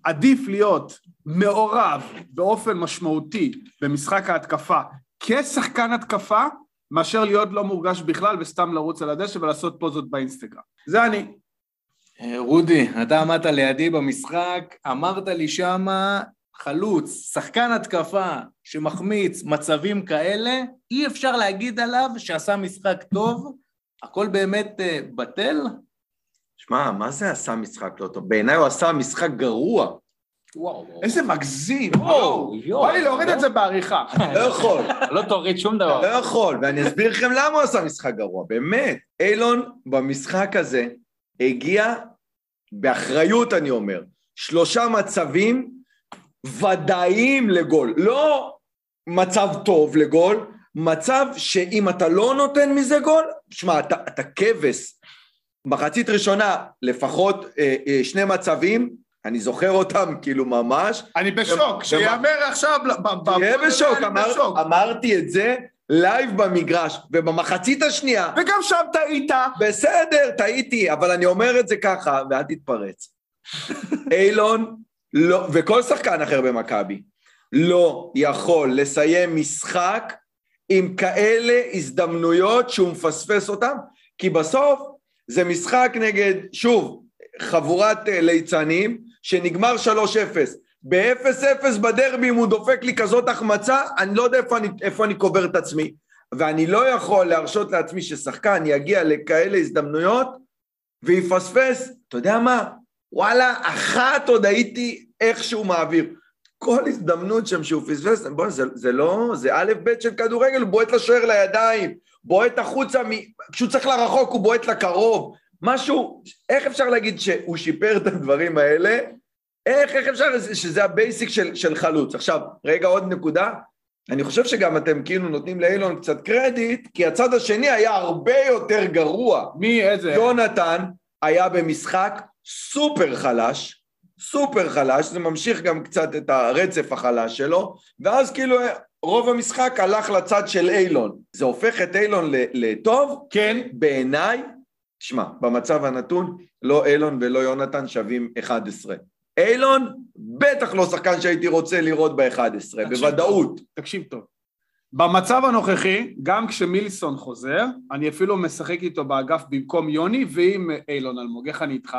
עדיף להיות מעורב באופן משמעותי במשחק ההתקפה כשחקן התקפה, מאשר להיות לא מורגש בכלל וסתם לרוץ על הדשא ולעשות פוזות באינסטגרם. זה אני. אה, רודי, אתה עמדת לידי במשחק, אמרת לי שמה חלוץ, שחקן התקפה שמחמיץ מצבים כאלה, אי אפשר להגיד עליו שעשה משחק טוב, הכל באמת uh, בטל? שמע, מה זה עשה משחק לא טוב? בעיניי הוא עשה משחק גרוע. וואו. איזה מגזים, וואו. בא לי להוריד את זה בעריכה. לא יכול. לא תוריד שום דבר. לא יכול, ואני אסביר לכם למה הוא עשה משחק גרוע, באמת. אילון במשחק הזה הגיע, באחריות אני אומר, שלושה מצבים ודאיים לגול. לא מצב טוב לגול, מצב שאם אתה לא נותן מזה גול, שמע, אתה, אתה כבש. מחצית ראשונה, לפחות אה, אה, שני מצבים, אני זוכר אותם כאילו ממש. אני בשוק, שיאמר עכשיו... תהיה בשוק, אמר, אמרתי את זה live במגרש, ובמחצית השנייה... וגם שם טעית. בסדר, טעיתי, אבל אני אומר את זה ככה, ואל תתפרץ. אילון, לא, וכל שחקן אחר במכבי, לא יכול לסיים משחק עם כאלה הזדמנויות שהוא מפספס אותן, כי בסוף זה משחק נגד, שוב, חבורת אה, ליצנים, שנגמר 3-0. ב-0-0 בדרבי, אם הוא דופק לי כזאת החמצה, אני לא יודע איפה אני, איפה אני קובר את עצמי. ואני לא יכול להרשות לעצמי ששחקן יגיע לכאלה הזדמנויות ויפספס, אתה יודע מה? וואלה, אחת עוד הייתי איכשהו מעביר. כל הזדמנות שם שהוא פספס, בוא'נה, זה, זה לא, זה א' ב' של כדורגל, הוא בועט לשוער לידיים, בועט החוצה, מ... כשהוא צריך לרחוק הוא בועט לקרוב, משהו, איך אפשר להגיד שהוא שיפר את הדברים האלה? איך, איך אפשר שזה ה basic של, של חלוץ? עכשיו, רגע עוד נקודה, אני חושב שגם אתם כאילו נותנים לאילון קצת קרדיט, כי הצד השני היה הרבה יותר גרוע. מי, איזה? יונתן היה במשחק סופר חלש, סופר חלש, זה ממשיך גם קצת את הרצף החלש שלו, ואז כאילו רוב המשחק הלך לצד של אילון. זה הופך את אילון לטוב? כן. בעיניי, שמע, במצב הנתון, לא אילון ולא יונתן שווים 11. אילון בטח לא שחקן שהייתי רוצה לראות ב-11, בוודאות. תקשיב טוב. במצב הנוכחי, גם כשמיליסון חוזר, אני אפילו משחק איתו באגף במקום יוני ועם אילון אלמוג, איך אני איתך?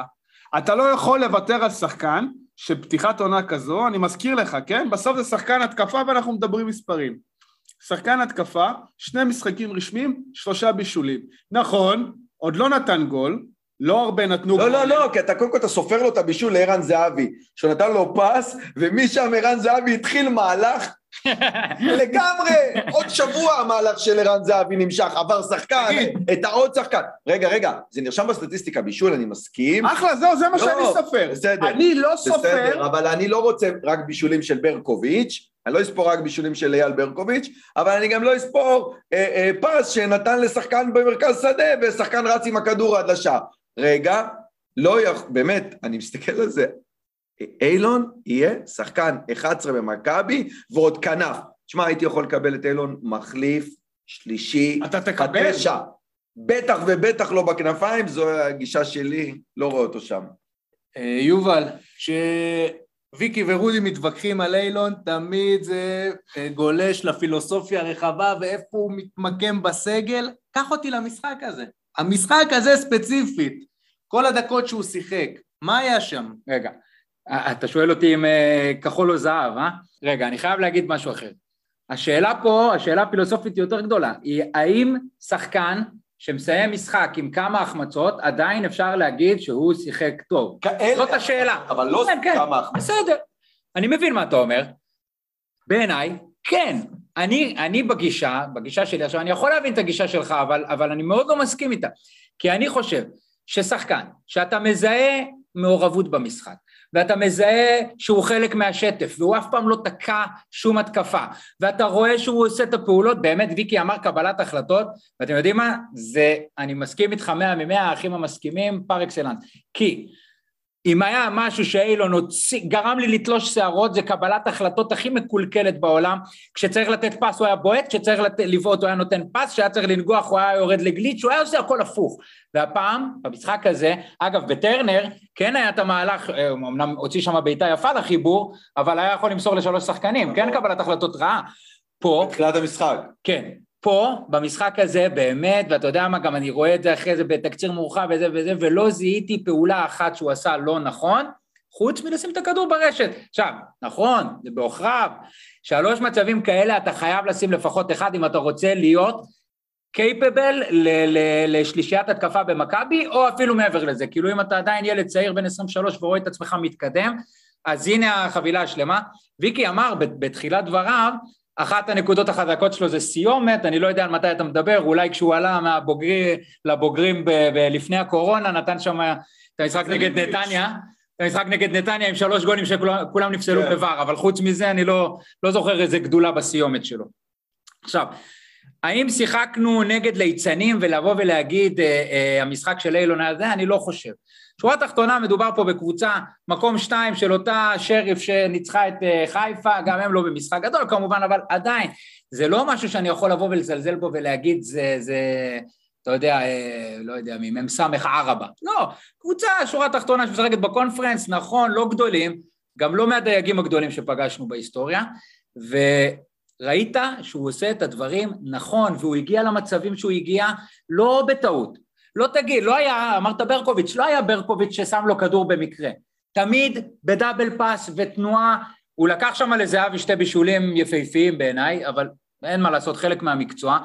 אתה לא יכול לוותר על שחקן שפתיחת עונה כזו, אני מזכיר לך, כן? בסוף זה שחקן התקפה ואנחנו מדברים מספרים. שחקן התקפה, שני משחקים רשמיים, שלושה בישולים. נכון, עוד לא נתן גול, לא הרבה נתנו... לא, לא, לא, כי אתה קודם כל אתה סופר לו את הבישול לערן זהבי, שהוא נתן לו פס, ומשם ערן זהבי התחיל מהלך לגמרי, עוד שבוע המהלך של ערן זהבי נמשך, עבר שחקן, את העוד שחקן. רגע, רגע, זה נרשם בסטטיסטיקה, בישול, אני מסכים. אחלה, זהו, זה מה לא, שאני סופר. בסדר. אני לא סופר. בסדר, אבל אני לא רוצה רק בישולים של ברקוביץ', אני לא אספור רק בישולים של אייל ברקוביץ', אבל אני גם לא אספור אה, אה, פס שנתן לשחקן במרכז שדה, ושחקן רץ עם הכדור עד לשער. רגע, לא יכול, באמת, אני מסתכל על זה, אילון יהיה שחקן 11 במכבי ועוד כנף. תשמע, הייתי יכול לקבל את אילון מחליף, שלישי, אתה תקבל? בתשע. בטח ובטח לא בכנפיים, זו הגישה שלי, לא רואה אותו שם. אה, יובל, כשוויקי ורודי מתווכחים על אילון, תמיד זה אה, גולש לפילוסופיה הרחבה ואיפה הוא מתמקם בסגל. קח אותי למשחק הזה. המשחק הזה ספציפית, כל הדקות שהוא שיחק, מה היה שם? רגע, אתה שואל אותי אם אה, כחול או זהב, אה? רגע, אני חייב להגיד משהו אחר. השאלה פה, השאלה הפילוסופית היא יותר גדולה, היא האם שחקן שמסיים משחק עם כמה החמצות, עדיין אפשר להגיד שהוא שיחק טוב. זאת השאלה. אבל לא כן, כן, כמה החמצות. בסדר. אני מבין מה אתה אומר. בעיניי, כן. אני, אני בגישה, בגישה שלי, עכשיו אני יכול להבין את הגישה שלך, אבל, אבל אני מאוד לא מסכים איתה. כי אני חושב ששחקן, שאתה מזהה מעורבות במשחק, ואתה מזהה שהוא חלק מהשטף, והוא אף פעם לא תקע שום התקפה, ואתה רואה שהוא עושה את הפעולות, באמת ויקי אמר קבלת החלטות, ואתם יודעים מה? זה, אני מסכים איתך מאה ממאה, האחים המסכימים, פר אקסלנס. כי אם היה משהו שאילון הוציא, גרם לי לתלוש שערות, זה קבלת החלטות הכי מקולקלת בעולם. כשצריך לתת פס הוא היה בועט, כשצריך לת... לבעוט הוא היה נותן פס, כשהיה צריך לנגוח הוא היה יורד לגליץ', הוא היה עושה הכל הפוך. והפעם, במשחק הזה, אגב, בטרנר, כן היה את המהלך, אה, אמנם הוציא שם בעיטה יפה לחיבור, אבל היה יכול למסור לשלוש שחקנים, כן קבלת החלטות רעה. פה, בתחילת המשחק. כן, פה, במשחק הזה, באמת, ואתה יודע מה, גם אני רואה את זה אחרי זה בתקציר מורחב וזה וזה, ולא זיהיתי פעולה אחת שהוא עשה לא נכון, חוץ מלשים את הכדור ברשת. עכשיו, נכון, זה בעוכריו, שלוש מצבים כאלה אתה חייב לשים לפחות אחד אם אתה רוצה להיות קייפבל לשלישיית התקפה במכבי, או אפילו מעבר לזה. כאילו אם אתה עדיין ילד צעיר בן 23 ורואה את עצמך מתקדם, אז הנה החבילה השלמה. ויקי אמר בתחילת דבריו, אחת הנקודות החזקות שלו זה סיומת, אני לא יודע על מתי אתה מדבר, אולי כשהוא עלה מהבוגרי לבוגרים ב, ב, לפני הקורונה, נתן שם את המשחק נגד נתניה, את המשחק נגד נתניה עם שלוש גולים שכולם נפסלו כן. בVAR, אבל חוץ מזה אני לא, לא זוכר איזה גדולה בסיומת שלו. עכשיו, האם שיחקנו נגד ליצנים ולבוא ולהגיד אה, אה, המשחק של אילון היה זה? אני לא חושב. שורה תחתונה, מדובר פה בקבוצה, מקום שתיים של אותה שריף שניצחה את אה, חיפה, גם הם לא במשחק גדול כמובן, אבל עדיין, זה לא משהו שאני יכול לבוא ולזלזל בו ולהגיד זה, זה אתה יודע, אה, לא יודע, ממ"ס ערבה. לא, קבוצה, שורה תחתונה שמשחקת בקונפרנס, נכון, לא גדולים, גם לא מהדייגים הגדולים שפגשנו בהיסטוריה, וראית שהוא עושה את הדברים נכון, והוא הגיע למצבים שהוא הגיע לא בטעות. לא תגיד, לא היה, אמרת ברקוביץ', לא היה ברקוביץ' ששם לו כדור במקרה. תמיד בדאבל פאס ותנועה, הוא לקח שם לזהבי שתי בישולים יפהפיים בעיניי, אבל אין מה לעשות, חלק מהמקצוע.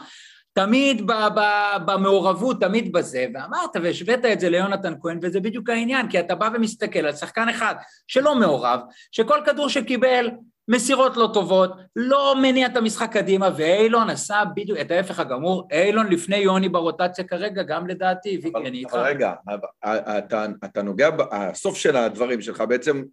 תמיד ב- ב- במעורבות, תמיד בזה, ואמרת והשווית את זה ליונתן כהן, וזה בדיוק העניין, כי אתה בא ומסתכל על שחקן אחד שלא מעורב, שכל כדור שקיבל, מסירות לא טובות, לא מניע את המשחק קדימה, ואיילון עשה בדיוק את ההפך הגמור, איילון לפני יוני ברוטציה כרגע, גם לדעתי, ויקי, אני איתך. אבל רגע, אתה, אתה נוגע, הסוף של הדברים שלך בעצם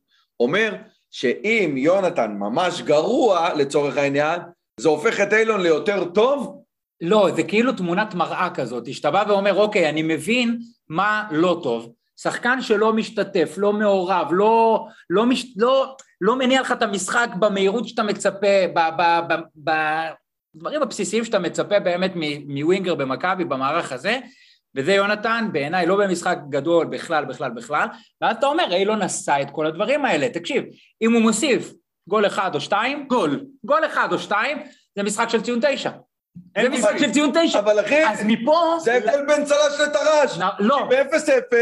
אומר שאם יונתן ממש גרוע לצורך העניין, זה הופך את אילון ליותר טוב? לא, זה כאילו תמונת מראה כזאת, שאתה בא ואומר, אוקיי, אני מבין מה לא טוב. שחקן שלא משתתף, לא מעורב, לא, לא, מש, לא, לא מניע לך את המשחק במהירות שאתה מצפה, ב- ב- ב- בדברים הבסיסיים שאתה מצפה באמת מווינגר במכבי במערך הזה, וזה יונתן, בעיניי לא במשחק גדול בכלל, בכלל, בכלל, ואז אתה אומר, אילון עשה את כל הדברים האלה. תקשיב, אם הוא מוסיף גול אחד או שתיים, גול, גול אחד או שתיים, זה משחק של ציון תשע. זה משחק. של ציון תשע. אבל אחי, אז מפה... זה ההבדל בין צל"ש לטר"ש. לא, ב-0-0,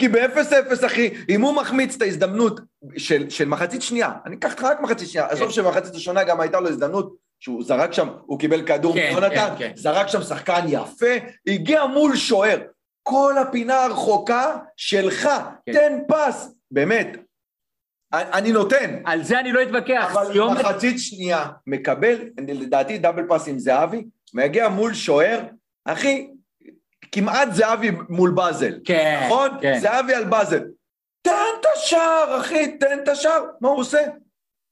כי ב-0-0, אחי, אם הוא מחמיץ את ההזדמנות של, של מחצית שנייה, אני אקח אותך רק מחצית שנייה, עזוב שבמחצית ראשונה גם הייתה לו הזדמנות, שהוא זרק שם, הוא קיבל כדור כן, מיונתן, כן, כן. זרק שם שחקן יפה, הגיע מול שוער, כל הפינה הרחוקה שלך, כן. תן פס, באמת, אני נותן, על זה אני לא אתווכח. אבל סיומת- מחצית שנייה מקבל, לדעתי double pass עם זהבי, מגיע מול שוער, אחי, כמעט זהבי מול באזל. כן, נכון? כן. זהבי על באזל. תן את השער, אחי, תן את השער. מה הוא עושה?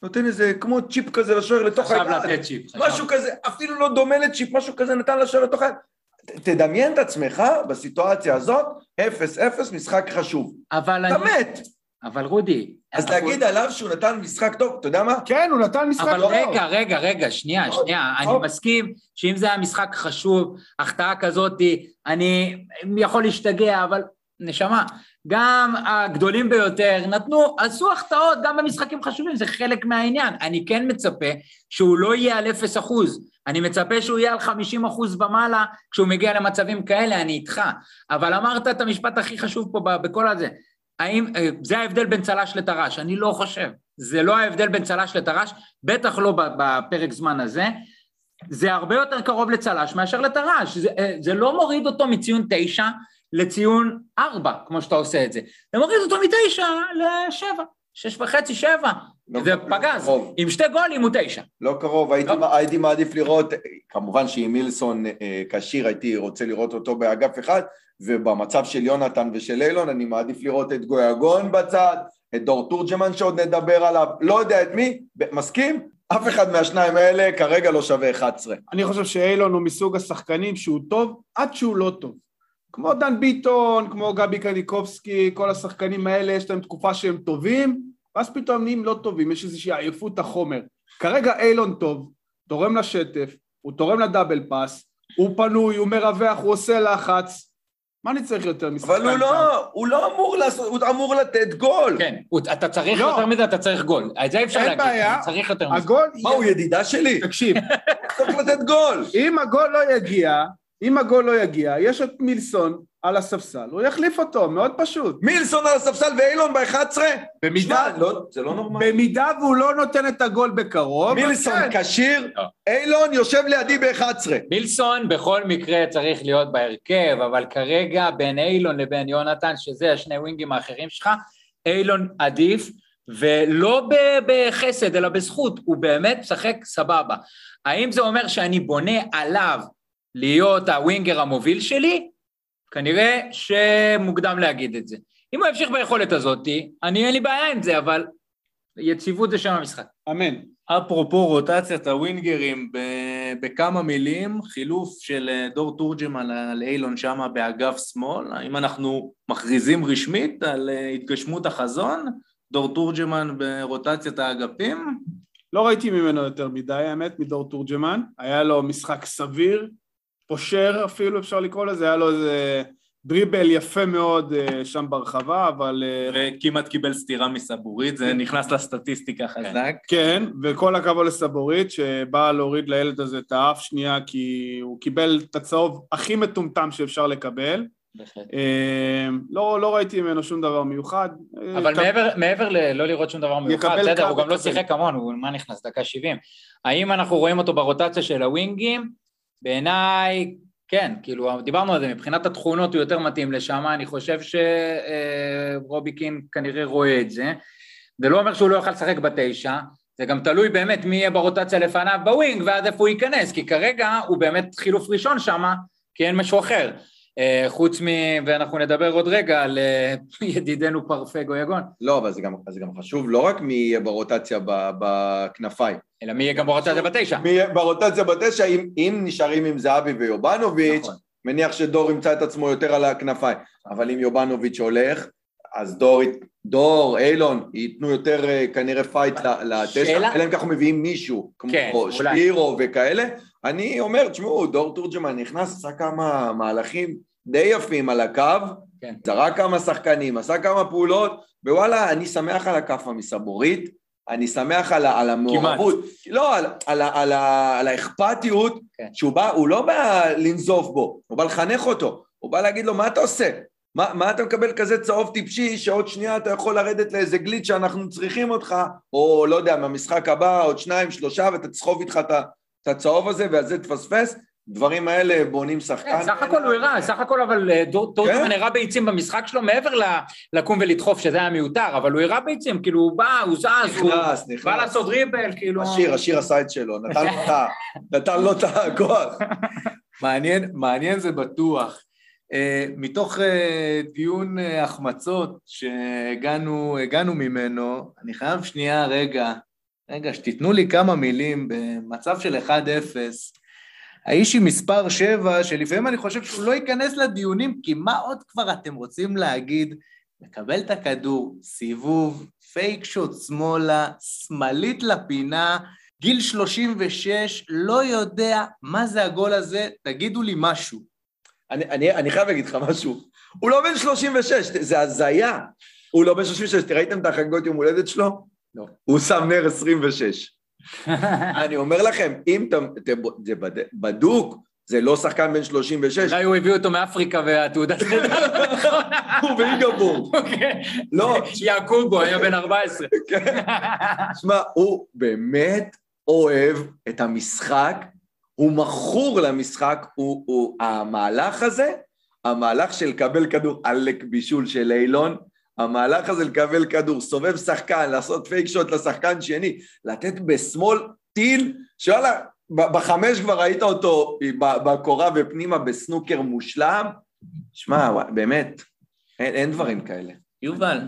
נותן איזה, כמו צ'יפ כזה לשוער לתוך חשב היד. לתת צ'יפ. חשב. משהו כזה, אפילו לא דומה לצ'יפ, משהו כזה נתן לשוער לתוך היד. תדמיין את עצמך בסיטואציה הזאת, 0-0, משחק חשוב. אבל אתה אני... מת. אבל רודי... אז אנחנו- להגיד עליו שהוא נתן משחק טוב, אתה יודע מה? כן, הוא נתן משחק אבל טוב. רגע, רגע, רגע, שנייה, עוד, שנייה, אני. מסכים שאם זה היה משחק חשוב, החטאה כזאת, אני יכול להשתגע, אבל נשמה, גם הגדולים ביותר נתנו, עשו החטאות גם במשחקים חשובים, זה חלק מהעניין. אני כן מצפה שהוא לא יהיה על אפס אחוז, אני מצפה שהוא יהיה על 50 אחוז ומעלה כשהוא מגיע למצבים כאלה, אני איתך. אבל אמרת את המשפט הכי חשוב פה בכל הזה. האם, אה, זה ההבדל בין צל"ש לטר"ש? אני לא חושב. זה לא ההבדל בין צל"ש לטר"ש, בטח לא בפרק זמן הזה. זה הרבה יותר קרוב לצל"ש מאשר לטר"ש. זה, אה, זה לא מוריד אותו מציון תשע לציון ארבע, כמו שאתה עושה את זה. זה מוריד אותו מתשע לשבע, שש וחצי, שבע. לא זה קרוב, פגז. קרוב. עם שתי גולים הוא תשע. לא קרוב, הייתי, לא. הייתי מעדיף לראות, כמובן שאם מילסון אה, כשיר הייתי רוצה לראות אותו באגף אחד, ובמצב של יונתן ושל אילון אני מעדיף לראות את גויגון בצד, את דור תורג'מן שעוד נדבר עליו, לא יודע את מי, ב- מסכים? אף אחד מהשניים האלה כרגע לא שווה 11. אני חושב שאילון הוא מסוג השחקנים שהוא טוב עד שהוא לא טוב. כמו דן ביטון, כמו גבי קניקובסקי, כל השחקנים האלה יש להם תקופה שהם טובים, ואז פתאום נהיים לא טובים, יש איזושהי עייפות החומר. כרגע אילון טוב, תורם לשטף, הוא תורם לדאבל פאס, הוא פנוי, הוא מרווח, הוא עושה לחץ. מה אני צריך יותר משחקן? אבל הוא? לא, הוא לא אמור לעשות, הוא אמור לתת גול. כן, אתה צריך לא. יותר מזה, אתה צריך גול. את זה אי אפשר להגיד. אתה צריך יותר מזה. הגול... מה, הוא ידידה שלי? תקשיב, צריך לתת גול. אם הגול לא יגיע, אם הגול לא יגיע, יש את מילסון על הספסל, הוא יחליף אותו, מאוד פשוט. מילסון על הספסל ואילון ב-11? במידה, לא, זה לא נורמלי. במידה והוא לא נותן את הגול בקרוב, מילסון כן. כשיר, לא. אילון יושב לידי ב-11. מילסון בכל מקרה צריך להיות בהרכב, אבל כרגע בין אילון לבין יונתן, שזה השני ווינגים האחרים שלך, אילון עדיף, ולא בחסד, אלא בזכות, הוא באמת משחק סבבה. האם זה אומר שאני בונה עליו להיות הווינגר המוביל שלי? כנראה שמוקדם להגיד את זה. אם הוא ימשיך ביכולת הזאת, אני אין לי בעיה עם זה, אבל יציבות זה שם המשחק. אמן. אפרופו רוטציית הווינגרים, בכמה מילים, חילוף של אה, דור תורג'מן על אילון שמה באגף שמאל, האם אנחנו מכריזים רשמית על אה, התגשמות החזון? דור תורג'מן ברוטציית האגפים? לא ראיתי ממנו יותר מדי, האמת, מדור תורג'מן. היה לו משחק סביר, פושר אפילו, אפשר לקרוא לזה, היה לו איזה דריבל יפה מאוד אה, שם ברחבה, אבל... אה, וכמעט קיבל סטירה מסבורית, זה נכנס לסטטיסטיקה חזק. כן, וכל הכבוד לסבורית, שבאה להוריד לילד הזה את האף שנייה, כי הוא קיבל את הצהוב הכי מטומטם שאפשר לקבל. אה, לא, לא ראיתי ממנו שום דבר מיוחד. אבל כ- מעבר, מעבר ללא לראות שום דבר מיוחד, בסדר, הוא גם לא. שיחק המון, הוא מה נכנס, דקה 70. האם אנחנו רואים אותו ברוטציה של הווינגים? בעיניי, כן, כאילו, דיברנו על זה, מבחינת התכונות הוא יותר מתאים לשם, אני חושב שרוביקין כנראה רואה את זה. זה לא אומר שהוא לא יוכל לשחק בתשע, זה גם תלוי באמת מי יהיה ברוטציה לפניו בווינג, ואז איפה הוא ייכנס, כי כרגע הוא באמת חילוף ראשון שם, כי אין משהו אחר. אה, חוץ מ... ואנחנו נדבר עוד רגע על אה, ידידנו פרפה גויגון. לא, אבל זה גם, זה גם חשוב לא רק מי יהיה ברוטציה בכנפיים. אלא מי יהיה גם ברוטציה בתשע. מי יהיה ברוטציה בתשע, אם, אם נשארים עם זהבי ויובנוביץ', נכון. מניח שדור ימצא את עצמו יותר על הכנפיים. אבל אם יובנוביץ' הולך, אז דור, דור, אילון, ייתנו יותר אה, כנראה fight לתשע, אלא אם כך מביאים מישהו, כמו כן. שפירו וכאלה. אני אומר, תשמעו, דור תורג'מן נכנס, עשה כמה מהלכים די יפים על הקו, כן. זרק כמה שחקנים, עשה כמה פעולות, ווואלה, אני שמח על הכאפה מסבוריט, אני שמח על, על המעורבות, לא, על, על, על, ה- על האכפתיות, כן. שהוא בא, הוא לא בא לנזוף בו, הוא בא לחנך אותו, הוא בא להגיד לו, מה אתה עושה? מה, מה אתה מקבל כזה צהוב טיפשי שעוד שנייה אתה יכול לרדת לאיזה גליץ' שאנחנו צריכים אותך, או לא יודע, מהמשחק הבא עוד שניים, שלושה, ואתה תסחוב איתך את הצהוב הזה ועל זה תפספס, דברים האלה בונים שחקן. כן, סך הכל הוא הראה, סך הכל אבל אה, דור- טורטמן הראה ביצים במשחק שלו מעבר ל- לקום ולדחוף, שזה היה מיותר, אבל הוא הראה ביצים, כאילו הוא בא, הוא זז, הוא נכנס, בא נכנס. לעשות ריבל, כאילו... השיר, השיר עשה את שלו, נתן לו את ה- נתן לו את הכוח. מעניין, מעניין זה בטוח. Uh, מתוך uh, דיון uh, החמצות שהגענו הגענו ממנו, אני חייב שנייה, רגע, רגע, שתיתנו לי כמה מילים במצב של 1-0. האיש עם מספר 7, שלפעמים אני חושב שהוא לא ייכנס לדיונים, כי מה עוד כבר אתם רוצים להגיד? מקבל את הכדור, סיבוב, פייק שוט שמאלה, שמאלית לפינה, גיל 36, לא יודע מה זה הגול הזה, תגידו לי משהו. אני, אני, אני חייב להגיד לך משהו. הוא לא בן 36, זה הזיה. הוא לא בן 36, ראיתם את החגיגות יום הולדת שלו? לא. הוא שם נר 26. אני אומר לכם, אם אתה... זה זה בד- בדוק, זה לא שחקן בן 36, אולי הוא הביא אותו מאפריקה והתעודת הוא באינגבור. אוקיי. לא, יעקובו היה בן 14. שמע, הוא באמת אוהב את המשחק, הוא מכור למשחק, הוא, הוא, המהלך הזה, המהלך של לקבל כדור, עלק בישול של אילון, המהלך הזה לקבל כדור, סובב שחקן, לעשות פייק שוט לשחקן שני, לתת בשמאל טיל, שוואלה, ב- בחמש כבר ראית אותו ב- בקורה ופנימה בסנוקר מושלם, שמע, באמת, אין, אין דברים כאלה. יובל,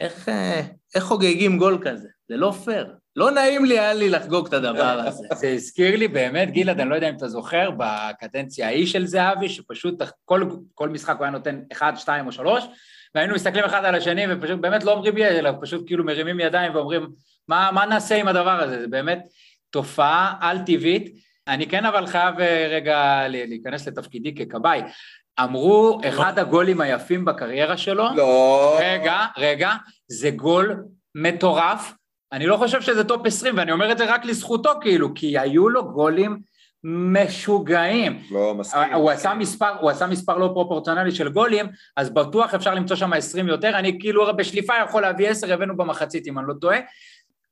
איך, אה, איך חוגגים גול כזה? זה לא פייר. לא נעים לי היה לי לחגוג את הדבר הזה. זה הזכיר לי באמת, גלעד, אני לא יודע אם אתה זוכר, בקדנציה ההיא של זהבי, שפשוט כל, כל משחק הוא היה נותן אחד, שתיים או שלוש, והיינו מסתכלים אחד על השני ופשוט באמת לא אומרים יד, אלא פשוט כאילו מרימים ידיים ואומרים, מה, מה נעשה עם הדבר הזה? זה באמת תופעה על-טבעית. אני כן אבל חייב אה, רגע להיכנס לתפקידי ככבאי. אמרו, אחד הגולים היפים בקריירה שלו, לא... רגע, רגע, זה גול מטורף. אני לא חושב שזה top 20, ואני אומר את זה רק לזכותו, כאילו, כי היו לו גולים משוגעים. לא מסכים. הוא עשה מספר, הוא עשה מספר לא פרופורציונלי של גולים, אז בטוח אפשר למצוא שם 20 יותר, אני כאילו בשליפה יכול להביא 10, הבאנו במחצית אם אני לא טועה.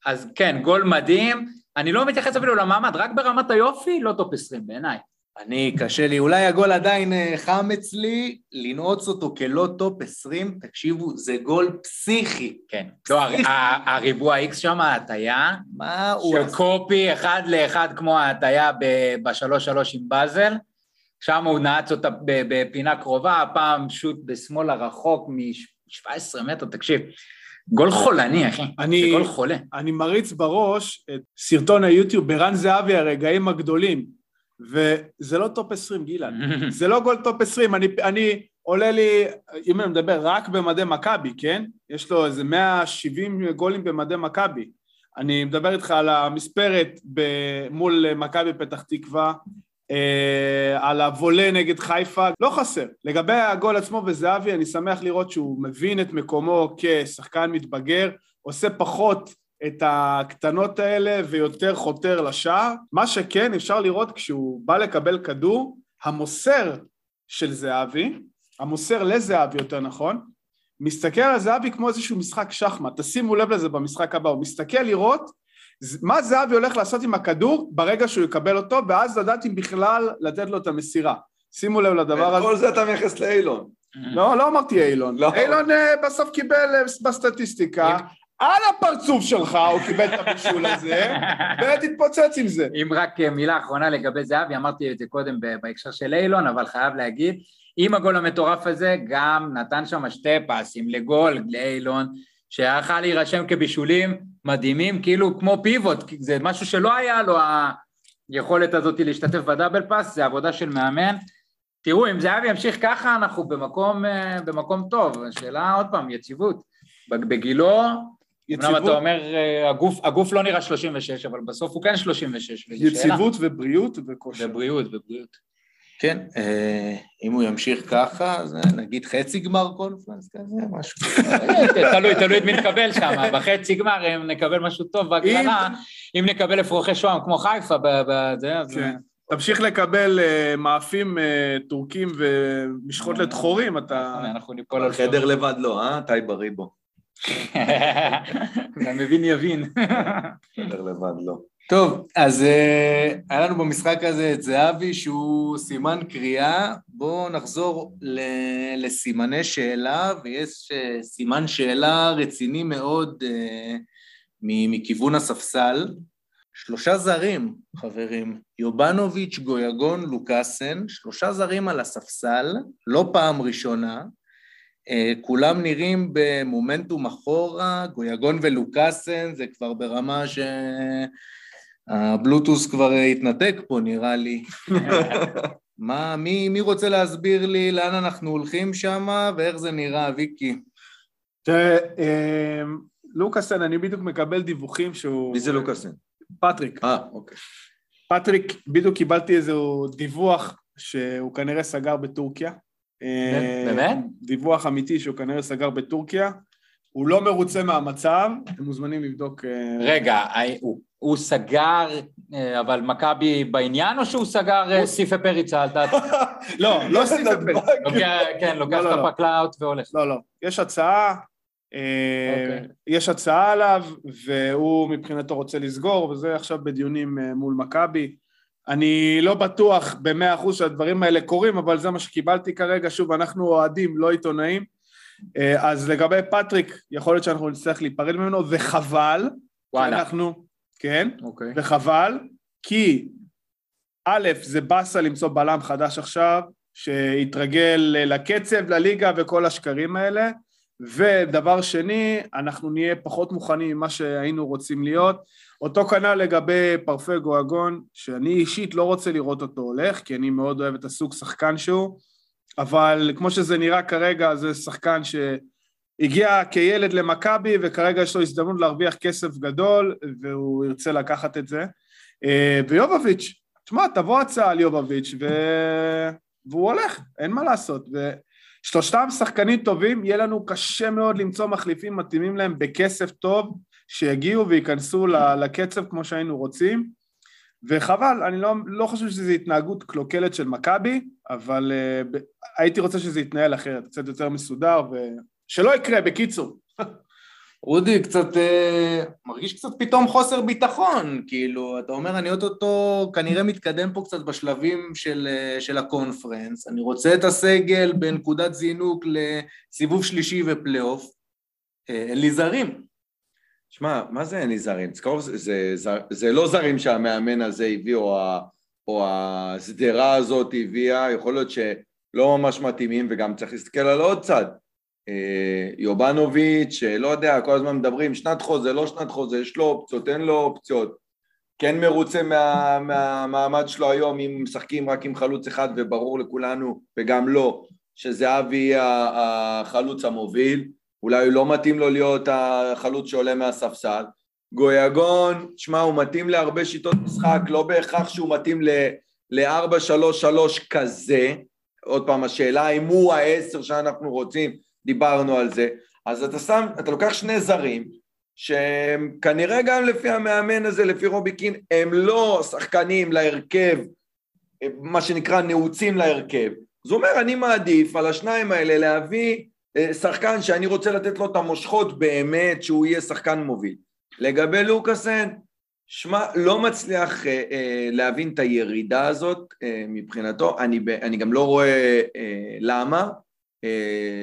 אז כן, גול מדהים, אני לא מתייחס אפילו למעמד, רק ברמת היופי, לא top 20 בעיניי. אני, קשה לי, אולי הגול עדיין אה, חם אצלי, לנעוץ אותו כלא top 20, תקשיבו, זה גול פסיכי. כן. לא, הריבוע X שם, ההטייה, מה הוא של? copy אחד לאחד כמו ההטייה בשלוש שלוש עם באזל, שם הוא נעץ אותה בפינה קרובה, הפעם shot בשמאל הרחוק מ-17 מטר, תקשיב, גול חולני, אחי, אני- זה גול חולה. אני מריץ בראש את סרטון היוטיוב ערן זהבי, הרגעים הגדולים, וזה לא top 20, גלעד. זה לא גול top 20, אני, אני עולה לי, אם אני מדבר רק במדי מכבי, כן? יש לו איזה 170 גולים במדי מכבי. אני מדבר איתך על המספרת ב- מול מכבי פתח תקווה, אה, על הוולה נגד חיפה, לא חסר. לגבי הגול עצמו וזהבי, אני שמח לראות שהוא מבין את מקומו כשחקן מתבגר, עושה פחות את הקטנות האלה ויותר חותר לשער. מה שכן, אפשר לראות כשהוא בא לקבל כדור, המוסר של זהבי, המוסר לזהבי יותר נכון, מסתכל על זהבי כמו איזשהו משחק שחמט, תשימו לב לזה במשחק הבא, הוא מסתכל לראות מה זהבי הולך לעשות עם הכדור ברגע שהוא יקבל אותו, ואז לדעת אם בכלל לתת לו את המסירה. שימו לב לדבר את הזה. כל זה אתה מייחס לאילון. לא, לא אמרתי אילון. לא. אילון אה, בסוף קיבל אה, בסטטיסטיקה, על הפרצוף שלך הוא קיבל את הבישול הזה, ותתפוצץ עם זה. אם רק אה, מילה אחרונה לגבי זהבי, אמרתי את זה קודם בהקשר של אילון, אבל חייב להגיד, עם הגול המטורף הזה, גם נתן שם שתי פסים לגול לאילון, שהיה יכול להירשם כבישולים מדהימים, כאילו כמו פיבוט, זה משהו שלא היה לו היכולת הזאת להשתתף בדאבל פאס, זה עבודה של מאמן. תראו, אם זהבי ימשיך ככה, אנחנו במקום, אה, במקום טוב. השאלה, עוד פעם, יציבות. בגילו, אמנם אתה אומר, אה, הגוף, הגוף לא נראה 36, אבל בסוף הוא כן 36. וזו שאלה. יציבות ובריאות וכושר. ובריאות, ובריאות. כן, אה, אם הוא ימשיך ככה, אז אה, נגיד חצי גמר קונפרנס כזה, משהו. תלוי, תלוי את מי נקבל שם, בחצי גמר, אם נקבל משהו טוב בהגרלה, אם נקבל אפרוחי שוהם כמו חיפה, בזה, אז... כן. תמשיך לקבל מאפים טורקים ומשחות לדחורים, אתה... אנחנו ניפול על חדר לבד לא, אה? טייבה ריבו. המבין יבין. חדר לבד לא. טוב, אז אה, היה לנו במשחק הזה את זהבי שהוא סימן קריאה, בואו נחזור ל- לסימני שאלה, ויש אה, סימן שאלה רציני מאוד אה, מכיוון הספסל. שלושה זרים, חברים, יובנוביץ', גויגון, לוקאסן, שלושה זרים על הספסל, לא פעם ראשונה, כולם נראים במומנטום אחורה, גויגון ולוקאסן זה כבר ברמה ש... הבלוטוס כבר התנתק פה, נראה לי. מה, מי, מי רוצה להסביר לי לאן אנחנו הולכים שם ואיך זה נראה, ויקי? תראה, אה, לוקאסן, אני בדיוק מקבל דיווחים שהוא... מי זה לוקאסן? פטריק. אה, אוקיי. פטריק, בדיוק קיבלתי איזשהו דיווח שהוא כנראה סגר בטורקיה. אה, באמת? דיווח אמיתי שהוא כנראה סגר בטורקיה. הוא לא מרוצה מהמצב, אתם מוזמנים לבדוק... אה, רגע, אה, הוא- הוא סגר, אבל מכבי בעניין, או שהוא סגר סיפה פריצה? לא, לא סיפר. לוקח- כן, לוקח לא, את לא, לא. הפקלאות והולך. לא, לא. יש הצעה, אוקיי. יש הצעה עליו, והוא מבחינתו רוצה לסגור, וזה עכשיו בדיונים מול מכבי. אני לא בטוח במאה אחוז שהדברים האלה קורים, אבל זה מה שקיבלתי כרגע. שוב, אנחנו אוהדים, לא עיתונאים. אה, אז לגבי פטריק, יכול להיות שאנחנו נצטרך להיפרד ממנו, וחבל. וואלה. אנחנו, כן, אוקיי. וחבל, כי א', זה באסה למצוא בלם חדש עכשיו, שיתרגל לקצב, לליגה וכל השקרים האלה, ודבר שני, אנחנו נהיה פחות מוכנים ממה שהיינו רוצים להיות. אותו כנ"ל לגבי פרפה גואגון, שאני אישית לא רוצה לראות אותו הולך, כי אני מאוד אוהב את הסוג שחקן שהוא, אבל כמו שזה נראה כרגע, זה שחקן שהגיע כילד למכבי, וכרגע יש לו הזדמנות להרוויח כסף גדול, והוא ירצה לקחת את זה. אה, ויובביץ', תשמע, תבוא הצעה על יובביץ', ו... והוא הולך, אין מה לעשות. ושלושתם שחקנים טובים, יהיה לנו קשה מאוד למצוא מחליפים מתאימים להם בכסף טוב, שיגיעו וייכנסו לקצב כמו שהיינו רוצים. וחבל, אני לא, לא חושב שזו התנהגות קלוקלת של מכבי, אבל uh, הייתי רוצה שזה יתנהל אחרת, קצת יותר מסודר, ושלא יקרה, בקיצור. רודי, קצת, אה, מרגיש קצת פתאום חוסר ביטחון, כאילו, אתה אומר, אני אוטוטו כנראה מתקדם פה קצת בשלבים של, אה, של הקונפרנס, אני רוצה את הסגל בנקודת זינוק לסיבוב שלישי ופלייאוף, אה, אין לי זרים. שמע, מה זה אין לי זרים? זה, זה, זה, זה לא זרים שהמאמן הזה הביא, או, ה, או השדרה הזאת הביאה, יכול להיות שלא ממש מתאימים, וגם צריך להסתכל על עוד צד. אה, יובנוביץ', לא יודע, כל הזמן מדברים, שנת חוזה, לא שנת חוזה, יש לו אופציות, אין לו אופציות. כן מרוצה מה- מהמעמד שלו היום, אם משחקים רק עם חלוץ אחד, וברור לכולנו, וגם לו, שזהבי יהיה ה- החלוץ המוביל. אולי הוא לא מתאים לו להיות החלוץ שעולה מהספסל. גויגון, שמע, הוא מתאים להרבה שיטות משחק, לא בהכרח שהוא מתאים ל-4-3-3 כזה. עוד פעם, השאלה אם הוא העשר שאנחנו רוצים, דיברנו על זה. אז אתה שם, אתה לוקח שני זרים, שהם כנראה גם לפי המאמן הזה, לפי רובי קין, הם לא שחקנים להרכב, מה שנקרא נעוצים להרכב. אז הוא אומר, אני מעדיף על השניים האלה להביא אה, שחקן שאני רוצה לתת לו את המושכות באמת, שהוא יהיה שחקן מוביל. לגבי לוקאסן, שמע, לא מצליח אה, אה, להבין את הירידה הזאת אה, מבחינתו, אני, אני גם לא רואה אה, למה,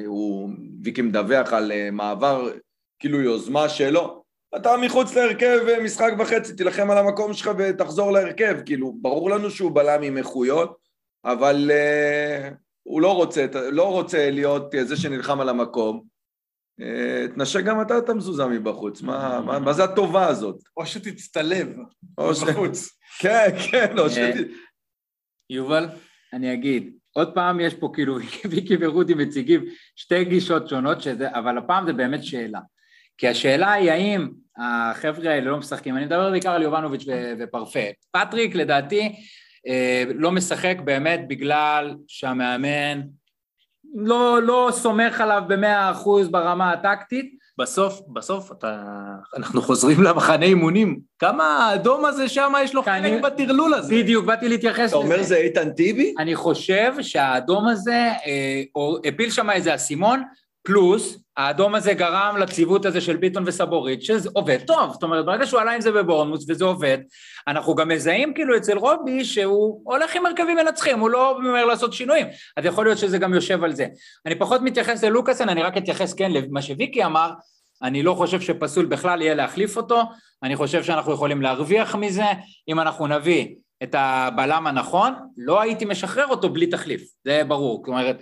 הוא, ויקי מדווח על אה, מעבר, כאילו יוזמה שלו, אתה מחוץ להרכב אה, משחק וחצי, תילחם על המקום שלך ותחזור להרכב, כאילו, ברור לנו שהוא בלם עם איכויות, אבל אה, הוא לא רוצה, לא רוצה להיות אה, זה שנלחם על המקום. אה, תנשק גם אתה את המזוזה מבחוץ, מה, מה, מה זה הטובה הזאת? או שתצטלב או ש... בחוץ. כן, כן, או ש... אה, יובל, אני אגיד, עוד פעם יש פה כאילו ויקי ורודי מציגים שתי גישות שונות, שזה, אבל הפעם זה באמת שאלה. כי השאלה היא האם החבר'ה האלה לא משחקים, אני מדבר בעיקר על יובנוביץ' ופרפה. פטריק לדעתי אה, לא משחק באמת בגלל שהמאמן לא, לא סומך עליו במאה אחוז ברמה הטקטית, בסוף, בסוף אתה... אנחנו חוזרים למחנה אימונים. כמה האדום הזה שם יש לו כי חלק בטרלול הזה. בדיוק, באתי להתייחס אתה אומר זה איתן טיבי? אני חושב שהאדום הזה אה, או- הפיל שם איזה אסימון, פלוס האדום הזה גרם לציוות הזה של ביטון וסבורית, שזה עובד טוב, זאת אומרת, ברגע שהוא עלה עם זה בבורנמוס וזה עובד, אנחנו גם מזהים כאילו אצל רובי שהוא הולך עם הרכבים מנצחים, הוא לא ממהר לעשות שינויים, אז יכול להיות שזה גם יושב על זה. אני פחות מתייחס ללוקאסן, אני רק אתייחס כן למה שוויקי אמר, אני לא חושב שפסול בכלל יהיה להחליף אותו, אני חושב שאנחנו יכולים להרוויח מזה, אם אנחנו נביא את הבלם הנכון, לא הייתי משחרר אותו בלי תחליף, זה ברור. זאת אומרת,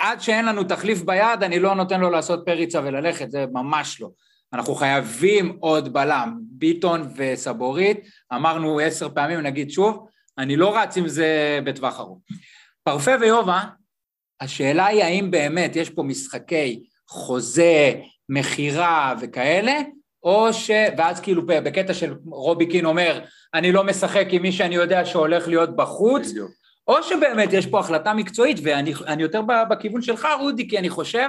עד שאין לנו תחליף ביד, אני לא נותן לו לעשות פריצה וללכת, זה ממש לא. אנחנו חייבים עוד בלם, ביטון וסבורית, אמרנו עשר פעמים, נגיד שוב, אני לא רץ עם זה בטווח ארוך. פרפה ויובה, השאלה היא האם באמת יש פה משחקי חוזה, מכירה וכאלה, או ש... ואז כאילו בקטע של רובי קין אומר, אני לא משחק עם מי שאני יודע שהולך להיות בחוץ, בדיוק. או שבאמת יש פה החלטה מקצועית, ואני אני יותר בכיוון שלך, רודי, כי אני חושב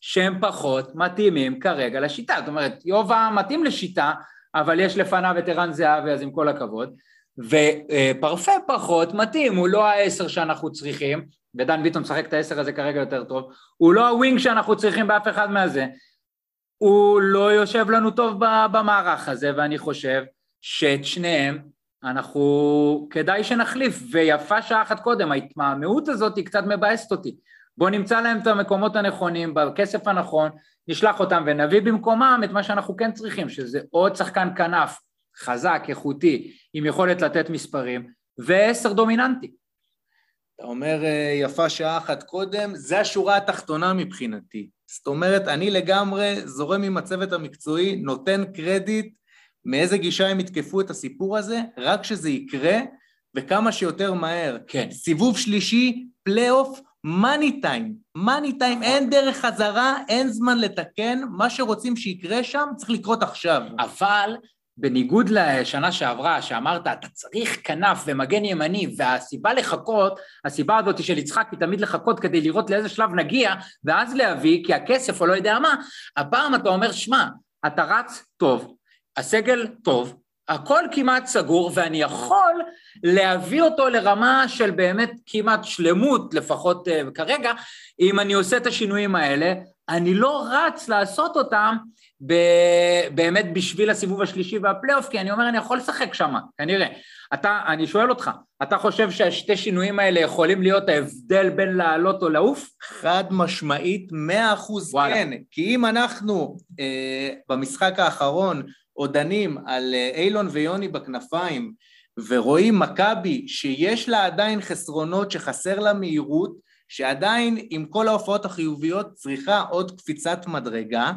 שהם פחות מתאימים כרגע לשיטה. זאת אומרת, יובה מתאים לשיטה, אבל יש לפניו את ערן זהבי, אז עם כל הכבוד, ופרפה פחות מתאים, הוא לא העשר שאנחנו צריכים, ודן ביטון משחק את העשר הזה כרגע יותר טוב, הוא לא הווינג שאנחנו צריכים באף אחד מהזה, הוא לא יושב לנו טוב במערך הזה, ואני חושב שאת שניהם אנחנו, כדאי שנחליף, ויפה שעה אחת קודם, ההתמהמהות הזאת היא קצת מבאסת אותי. בואו נמצא להם את המקומות הנכונים, בכסף הנכון, נשלח אותם ונביא במקומם את מה שאנחנו כן צריכים, שזה עוד שחקן כנף חזק, איכותי, עם יכולת לתת מספרים, ועשר דומיננטי. אתה אומר אה, יפה שעה אחת קודם, זה השורה התחתונה מבחינתי. זאת אומרת, אני לגמרי זורם עם הצוות המקצועי, נותן קרדיט מאיזה גישה הם יתקפו את הסיפור הזה, רק שזה יקרה, וכמה שיותר מהר. כן. סיבוב שלישי, פלייאוף, money time. money time, אין דרך חזרה, אין זמן לתקן, מה שרוצים שיקרה שם צריך לקרות עכשיו. אבל בניגוד לשנה שעברה, שאמרת, אתה צריך כנף ומגן ימני, והסיבה לחכות, הסיבה הזאת של יצחק היא תמיד לחכות כדי לראות לאיזה שלב נגיע, ואז להביא, כי הכסף או לא יודע מה, הפעם אתה אומר, שמע, אתה רץ טוב, הסגל טוב, הכל כמעט סגור, ואני יכול להביא אותו לרמה של באמת כמעט שלמות, לפחות uh, כרגע, אם אני עושה את השינויים האלה, אני לא רץ לעשות אותם ב- באמת בשביל הסיבוב השלישי והפלייאוף, כי אני אומר, אני יכול לשחק שם, כנראה. אתה, אני שואל אותך, אתה חושב שהשתי שינויים האלה יכולים להיות ההבדל בין לעלות או לעוף? חד משמעית, מאה אחוז. כן. כי אם אנחנו אה, במשחק האחרון עוד דנים על אה, אילון ויוני בכנפיים, ורואים מכבי שיש לה עדיין חסרונות, שחסר לה מהירות, שעדיין עם כל ההופעות החיוביות צריכה עוד קפיצת מדרגה,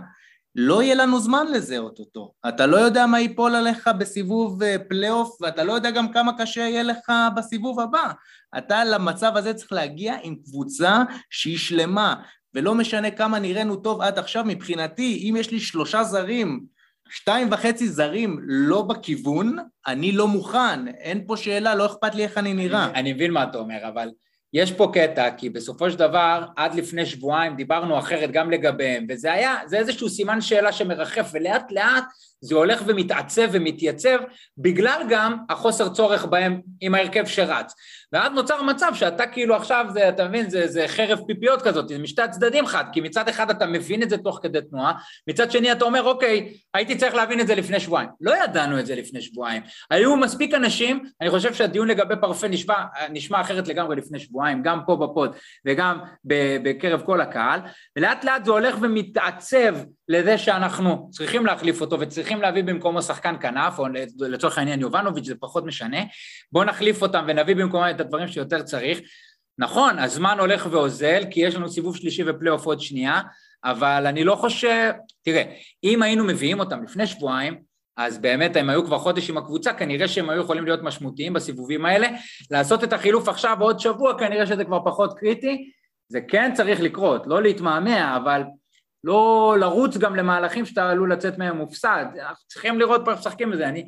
לא יהיה לנו זמן לזה אוטוטו. אתה לא יודע מה ייפול עליך בסיבוב אה, פלייאוף, ואתה לא יודע גם כמה קשה יהיה לך בסיבוב הבא. אתה למצב הזה צריך להגיע עם קבוצה שהיא שלמה, ולא משנה כמה נראינו טוב עד עכשיו, מבחינתי, אם יש לי שלושה זרים, שתיים וחצי זרים לא בכיוון, אני לא מוכן, אין פה שאלה, לא אכפת לי איך אני נראה. אני, אני מבין מה אתה אומר, אבל יש פה קטע, כי בסופו של דבר, עד לפני שבועיים דיברנו אחרת גם לגביהם, וזה היה, זה איזשהו סימן שאלה שמרחף, ולאט לאט זה הולך ומתעצב ומתייצב, בגלל גם החוסר צורך בהם עם ההרכב שרץ. ואז נוצר מצב שאתה כאילו עכשיו, זה, אתה מבין, זה, זה חרב פיפיות כזאת, זה משתי הצדדים חד, כי מצד אחד אתה מבין את זה תוך כדי תנועה, מצד שני אתה אומר, אוקיי, הייתי צריך להבין את זה לפני שבועיים. לא ידענו את זה לפני שבועיים. היו מספיק אנשים, אני חושב שהדיון לגבי פרפה נשמע, נשמע אחרת לגמרי לפני שבועיים, גם פה בפוד וגם בקרב כל הקהל, ולאט לאט זה הולך ומתעצב לזה שאנחנו צריכים להחליף אותו וצריכים להביא במקומו שחקן כנף, או לצורך העניין יובנוביץ', זה פחות משנה, בואו נחליף אותם ונביא במקומם את הדברים שיותר צריך. נכון, הזמן הולך ואוזל, כי יש לנו סיבוב שלישי ופלייאוף עוד שנייה, אבל אני לא חושב... תראה, אם היינו מביאים אותם לפני שבועיים, אז באמת הם היו כבר חודש עם הקבוצה, כנראה שהם היו יכולים להיות משמעותיים בסיבובים האלה. לעשות את החילוף עכשיו עוד שבוע, כנראה שזה כבר פחות קריטי. זה כן צריך לקרות, לא להתמהמה, אבל לא לרוץ גם למהלכים שאתה עלול לצאת מהם מופסד. אנחנו צריכים לראות פה איך משחקים בזה. אני...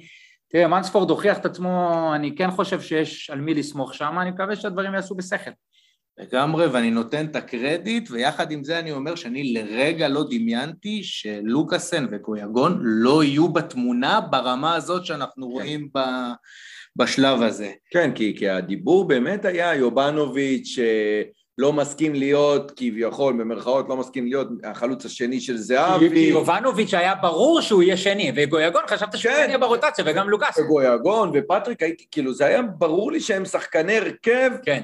תראה, מנספורד הוכיח את עצמו, אני כן חושב שיש על מי לסמוך שם, אני מקווה שהדברים יעשו בשכל. לגמרי, ואני נותן את הקרדיט, ויחד עם זה אני אומר שאני לרגע לא דמיינתי שלוקאסן וגויגון לא יהיו בתמונה ברמה הזאת שאנחנו רואים ב... בשלב הזה. כן, כי, כי הדיבור באמת היה יובנוביץ' שלא מסכים להיות, כביכול, במרכאות, לא מסכים להיות החלוץ השני של זהבי. יובנוביץ' היה ברור שהוא יהיה שני, וגויגון חשבת שהוא כן. יהיה ברוטציה, וגם לוקאס. וגויגון ופטריק, הייתי, כאילו, זה היה ברור לי שהם שחקני הרכב, כן.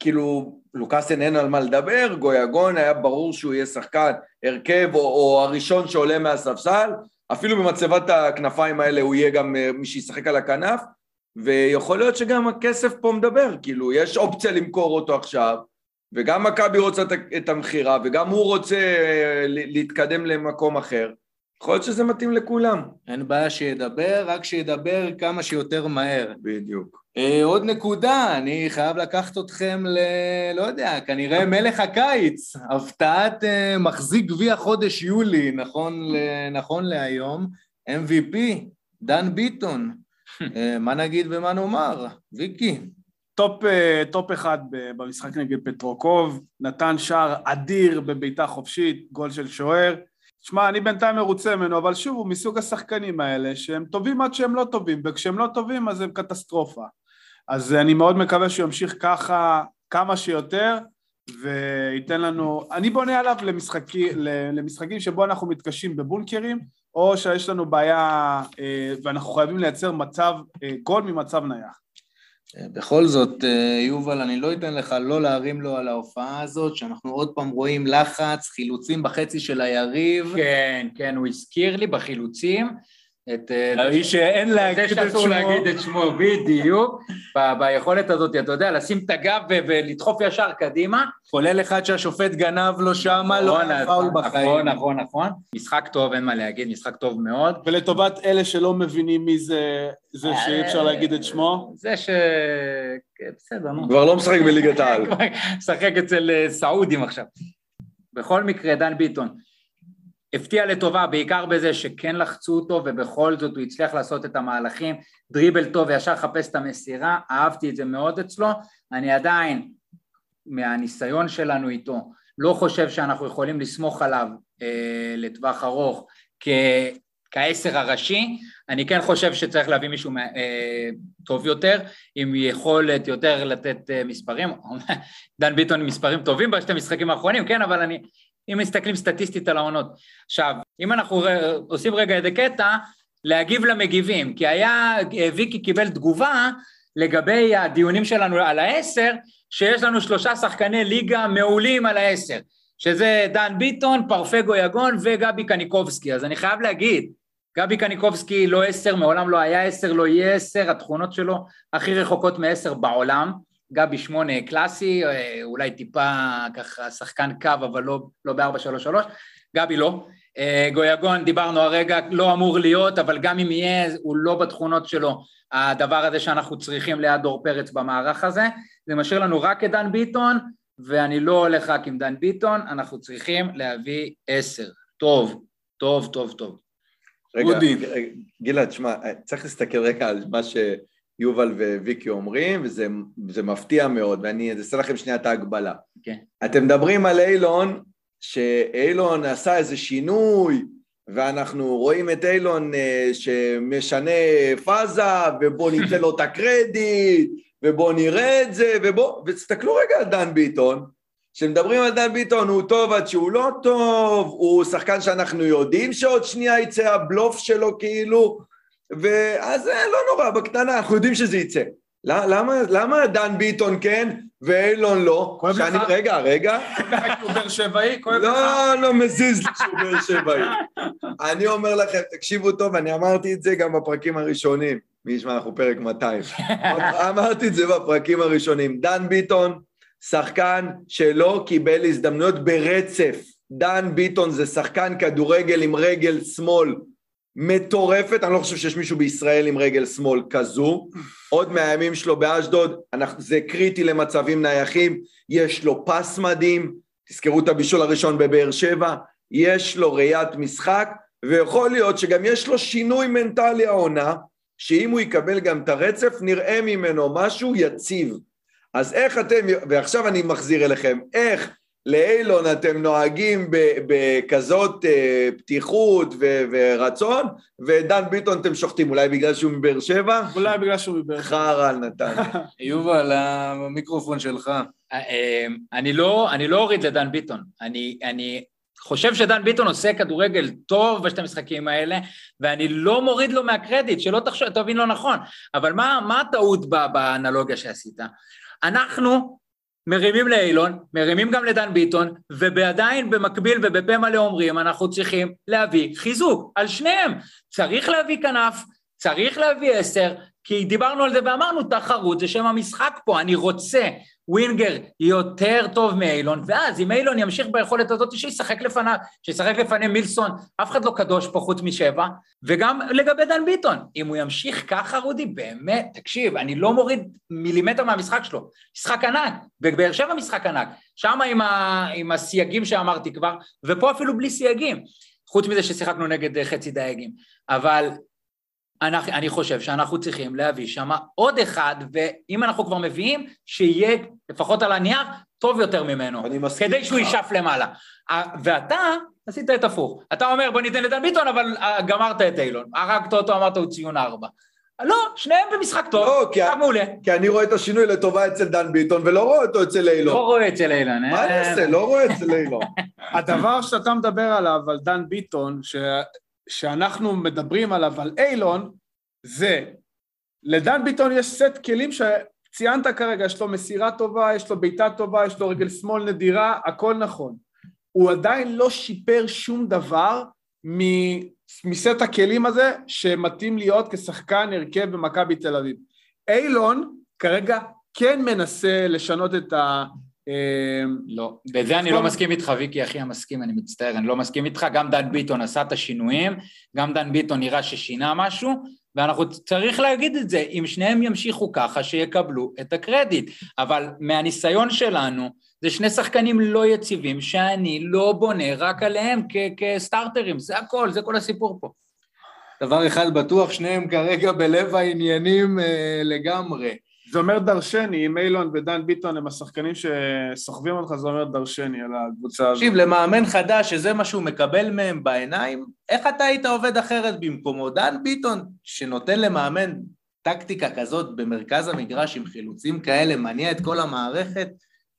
כאילו, לוקאסן אין על מה לדבר, גויגון היה ברור שהוא יהיה שחקן הרכב או, או הראשון שעולה מהספסל, אפילו במצבת הכנפיים האלה הוא יהיה גם אה, מי שישחק על הכנף, ויכול להיות שגם הכסף פה מדבר, כאילו, יש אופציה למכור אותו עכשיו, וגם מכבי רוצה את המכירה, וגם הוא רוצה אה, להתקדם למקום אחר. יכול להיות שזה מתאים לכולם. אין בעיה שידבר, רק שידבר כמה שיותר מהר. בדיוק. אה, עוד נקודה, אני חייב לקחת אתכם ל... לא יודע, כנראה מלך הקיץ, הפתעת אה, מחזיק גביע חודש יולי, נכון, ל... נכון להיום, MVP, דן ביטון. אה, מה נגיד ומה נאמר? ויקי. top, אה, top אחד במשחק נגד פטרוקוב, נתן שער אדיר בבעיטה חופשית, גול של שוער. שמע, אני בינתיים מרוצה ממנו, אבל שוב, הוא מסוג השחקנים האלה שהם טובים עד שהם לא טובים, וכשהם לא טובים אז הם קטסטרופה. אז אני מאוד מקווה שהוא ימשיך ככה כמה שיותר, וייתן לנו... אני בונה עליו למשחקי, למשחקים שבו אנחנו מתקשים בבונקרים, או שיש לנו בעיה אה, ואנחנו חייבים לייצר מצב, אה, גול ממצב נייח. אה, בכל זאת, יובל, אני לא אתן לך לא להרים לו על ההופעה הזאת, שאנחנו עוד פעם רואים לחץ, חילוצים בחצי של היריב. כן, כן, הוא הזכיר לי בחילוצים את... אה, האיש שאין זה להגיד את שאסור שמו. להגיד את שמו, בדיוק, ב- ביכולת הזאת, אתה יודע, לשים את הגב ו- ולדחוף ישר קדימה. כולל אחד שהשופט גנב לו שמה, לא נכון, היה פאול בחיים. נכון, נכון, נכון. משחק טוב, אין מה להגיד, משחק טוב מאוד. ולטובת אלה שלא מבינים מי זה, זה שאי אפשר להגיד את שמו, זה ש... כן, בסדר, נו. כבר לא משחק בליגת העל. משחק אצל אה, סעודים עכשיו. בכל מקרה, דן ביטון הפתיע לטובה, בעיקר בזה שכן לחצו אותו, ובכל זאת הוא הצליח לעשות את המהלכים, דריבל טוב וישר חפש את המסירה, אהבתי את זה מאוד אצלו, אני עדיין, מהניסיון שלנו איתו, לא חושב שאנחנו יכולים לסמוך עליו אה, לטווח ארוך כ... כעשר הראשי, אני כן חושב שצריך להביא מישהו אה, טוב יותר, עם יכולת יותר לתת אה, מספרים, דן ביטון עם מספרים טובים בשתי המשחקים האחרונים, כן, אבל אני, אם מסתכלים סטטיסטית על העונות. עכשיו, אם אנחנו עושים רגע איזה קטע, להגיב למגיבים, כי היה, אה, ויקי קיבל תגובה לגבי הדיונים שלנו על העשר, שיש לנו שלושה שחקני ליגה מעולים על העשר, שזה דן ביטון, פרפגו יגון וגבי קניקובסקי, אז אני חייב להגיד, גבי קניקובסקי לא עשר, מעולם לא היה עשר, לא יהיה עשר, התכונות שלו הכי רחוקות מעשר בעולם, גבי שמונה קלאסי, אה, אולי טיפה ככה שחקן קו, אבל לא, לא ב-4-3-3, גבי לא. אה, גויגון, דיברנו הרגע, לא אמור להיות, אבל גם אם יהיה, הוא לא בתכונות שלו הדבר הזה שאנחנו צריכים ליד דור פרץ במערך הזה. זה משאיר לנו רק את דן ביטון, ואני לא הולך רק עם דן ביטון, אנחנו צריכים להביא עשר. טוב, טוב, טוב, טוב. רגע, אודי. רגע, גלעד, שמע, צריך להסתכל רגע על מה שיובל וויקי אומרים, וזה זה מפתיע מאוד, ואני אעשה לכם שנייה את ההגבלה. כן. אתם מדברים על אילון, שאילון עשה איזה שינוי, ואנחנו רואים את אילון אה, שמשנה פאזה, ובואו ניתן לו את הקרדיט, ובואו נראה את זה, ובואו, ותסתכלו רגע על דן ביטון, כשמדברים על דן ביטון הוא טוב עד שהוא לא טוב, הוא שחקן שאנחנו יודעים שעוד שנייה יצא הבלוף שלו כאילו, ואז אה, לא נורא, בקטנה, אנחנו יודעים שזה יצא. למה, למה דן ביטון כן ואילון לא? כואב שאני, לך? רגע, רגע, הוא באר שבעי, כואב לך. לא, לא מזיז לי שהוא באר שבעי. אני אומר לכם, תקשיבו טוב, אני אמרתי את זה גם בפרקים הראשונים. מי ישמע, אנחנו פרק 200. אמרתי את זה בפרקים הראשונים. דן ביטון, שחקן שלא קיבל הזדמנויות ברצף. דן ביטון זה שחקן כדורגל עם רגל שמאל מטורפת, אני לא חושב שיש מישהו בישראל עם רגל שמאל כזו. עוד מהימים שלו באשדוד, זה קריטי למצבים נייחים, יש לו פס מדהים, תזכרו את הבישול הראשון בבאר שבע, יש לו ראיית משחק, ויכול להיות שגם יש לו שינוי מנטלי העונה, שאם הוא יקבל גם את הרצף, נראה ממנו משהו יציב. אז איך אתם, ועכשיו אני מחזיר אליכם, איך לאילון אתם נוהגים ב- בכזאת אה, פתיחות ו- ורצון, ודן ביטון אתם שוחטים, אולי בגלל שהוא מבאר שבע? אולי בגלל שהוא מבאר שבע. חרא על נתן. יובל, המיקרופון שלך. אה, אני לא, אני לא אוריד לדן ביטון, אני, אני חושב שדן ביטון עושה כדורגל טוב בשתי המשחקים האלה, ואני לא מוריד לו מהקרדיט, שלא תחשוב, תבין לא נכון, אבל מה, מה הטעות ב- באנלוגיה שעשית? אנחנו מרימים לאילון, מרימים גם לדן ביטון, ועדיין במקביל ובפה מלא אומרים, אנחנו צריכים להביא חיזוק על שניהם. צריך להביא כנף, צריך להביא עשר, כי דיברנו על זה ואמרנו, תחרות זה שם המשחק פה, אני רוצה ווינגר יותר טוב מאיילון, ואז אם אילון ימשיך ביכולת הזאת, שישחק לפניו, שישחק לפני מילסון, אף אחד לא קדוש פה חוץ משבע, וגם לגבי דן ביטון, אם הוא ימשיך ככה, רודי, באמת, תקשיב, אני לא מוריד מילימטר מהמשחק שלו, משחק ענק, בבאר שבע משחק ענק, שם עם, ה, עם הסייגים שאמרתי כבר, ופה אפילו בלי סייגים, חוץ מזה ששיחקנו נגד חצי דייגים, אבל אנחנו, אני חושב שאנחנו צריכים להביא שם עוד אחד, ואם אנחנו כבר מביאים, שיהיה, לפחות על הנייר, טוב יותר ממנו. אני מסכים כדי שהוא איתך. ישאף למעלה. ואתה עשית את הפוך. אתה אומר, בוא ניתן לדן ביטון, אבל אה, גמרת את אילון. הרגת אותו, אמרת, הוא ציון ארבע. לא, שניהם במשחק טוב, לא, כי- משחק מעולה. כי אני רואה את השינוי לטובה אצל דן ביטון, ולא רואה אותו אצל לא אילון. רואה אצל אילן. מה אני אה? אעשה? לא רואה אצל אילון. הדבר שאתה מדבר עליו, על דן ביטון, ש... שאנחנו מדברים עליו, על אילון, זה, לדן ביטון יש סט כלים שציינת כרגע, יש לו מסירה טובה, יש לו בעיטה טובה, יש לו רגל שמאל נדירה, הכל נכון. הוא עדיין לא שיפר שום דבר. מסט הכלים הזה שמתאים להיות כשחקן הרכב במכבי תל אביב. אילון כרגע כן מנסה לשנות את ה... אה, לא, בזה אני לא מסכים איתך, ויקי אחי המסכים, אני מצטער, אני לא מסכים איתך, גם דן ביטון עשה את השינויים, גם דן ביטון נראה ששינה משהו, ואנחנו צריך להגיד את זה, אם שניהם ימשיכו ככה, שיקבלו את הקרדיט. אבל מהניסיון שלנו, זה שני שחקנים לא יציבים, שאני לא בונה רק עליהם כ- כסטארטרים, זה הכל, זה כל הסיפור פה. דבר אחד בטוח, שניהם כרגע בלב העניינים אה, לגמרי. זה אומר דרשני, אם אילון ודן ביטון הם השחקנים שסוחבים אותך, זה אומר דרשני על הקבוצה הזאת. תקשיב, למאמן חדש, שזה מה שהוא מקבל מהם בעיניים, איך אתה היית עובד אחרת במקומו? דן ביטון, שנותן למאמן טקטיקה כזאת במרכז המגרש עם חילוצים כאלה, מניע את כל המערכת,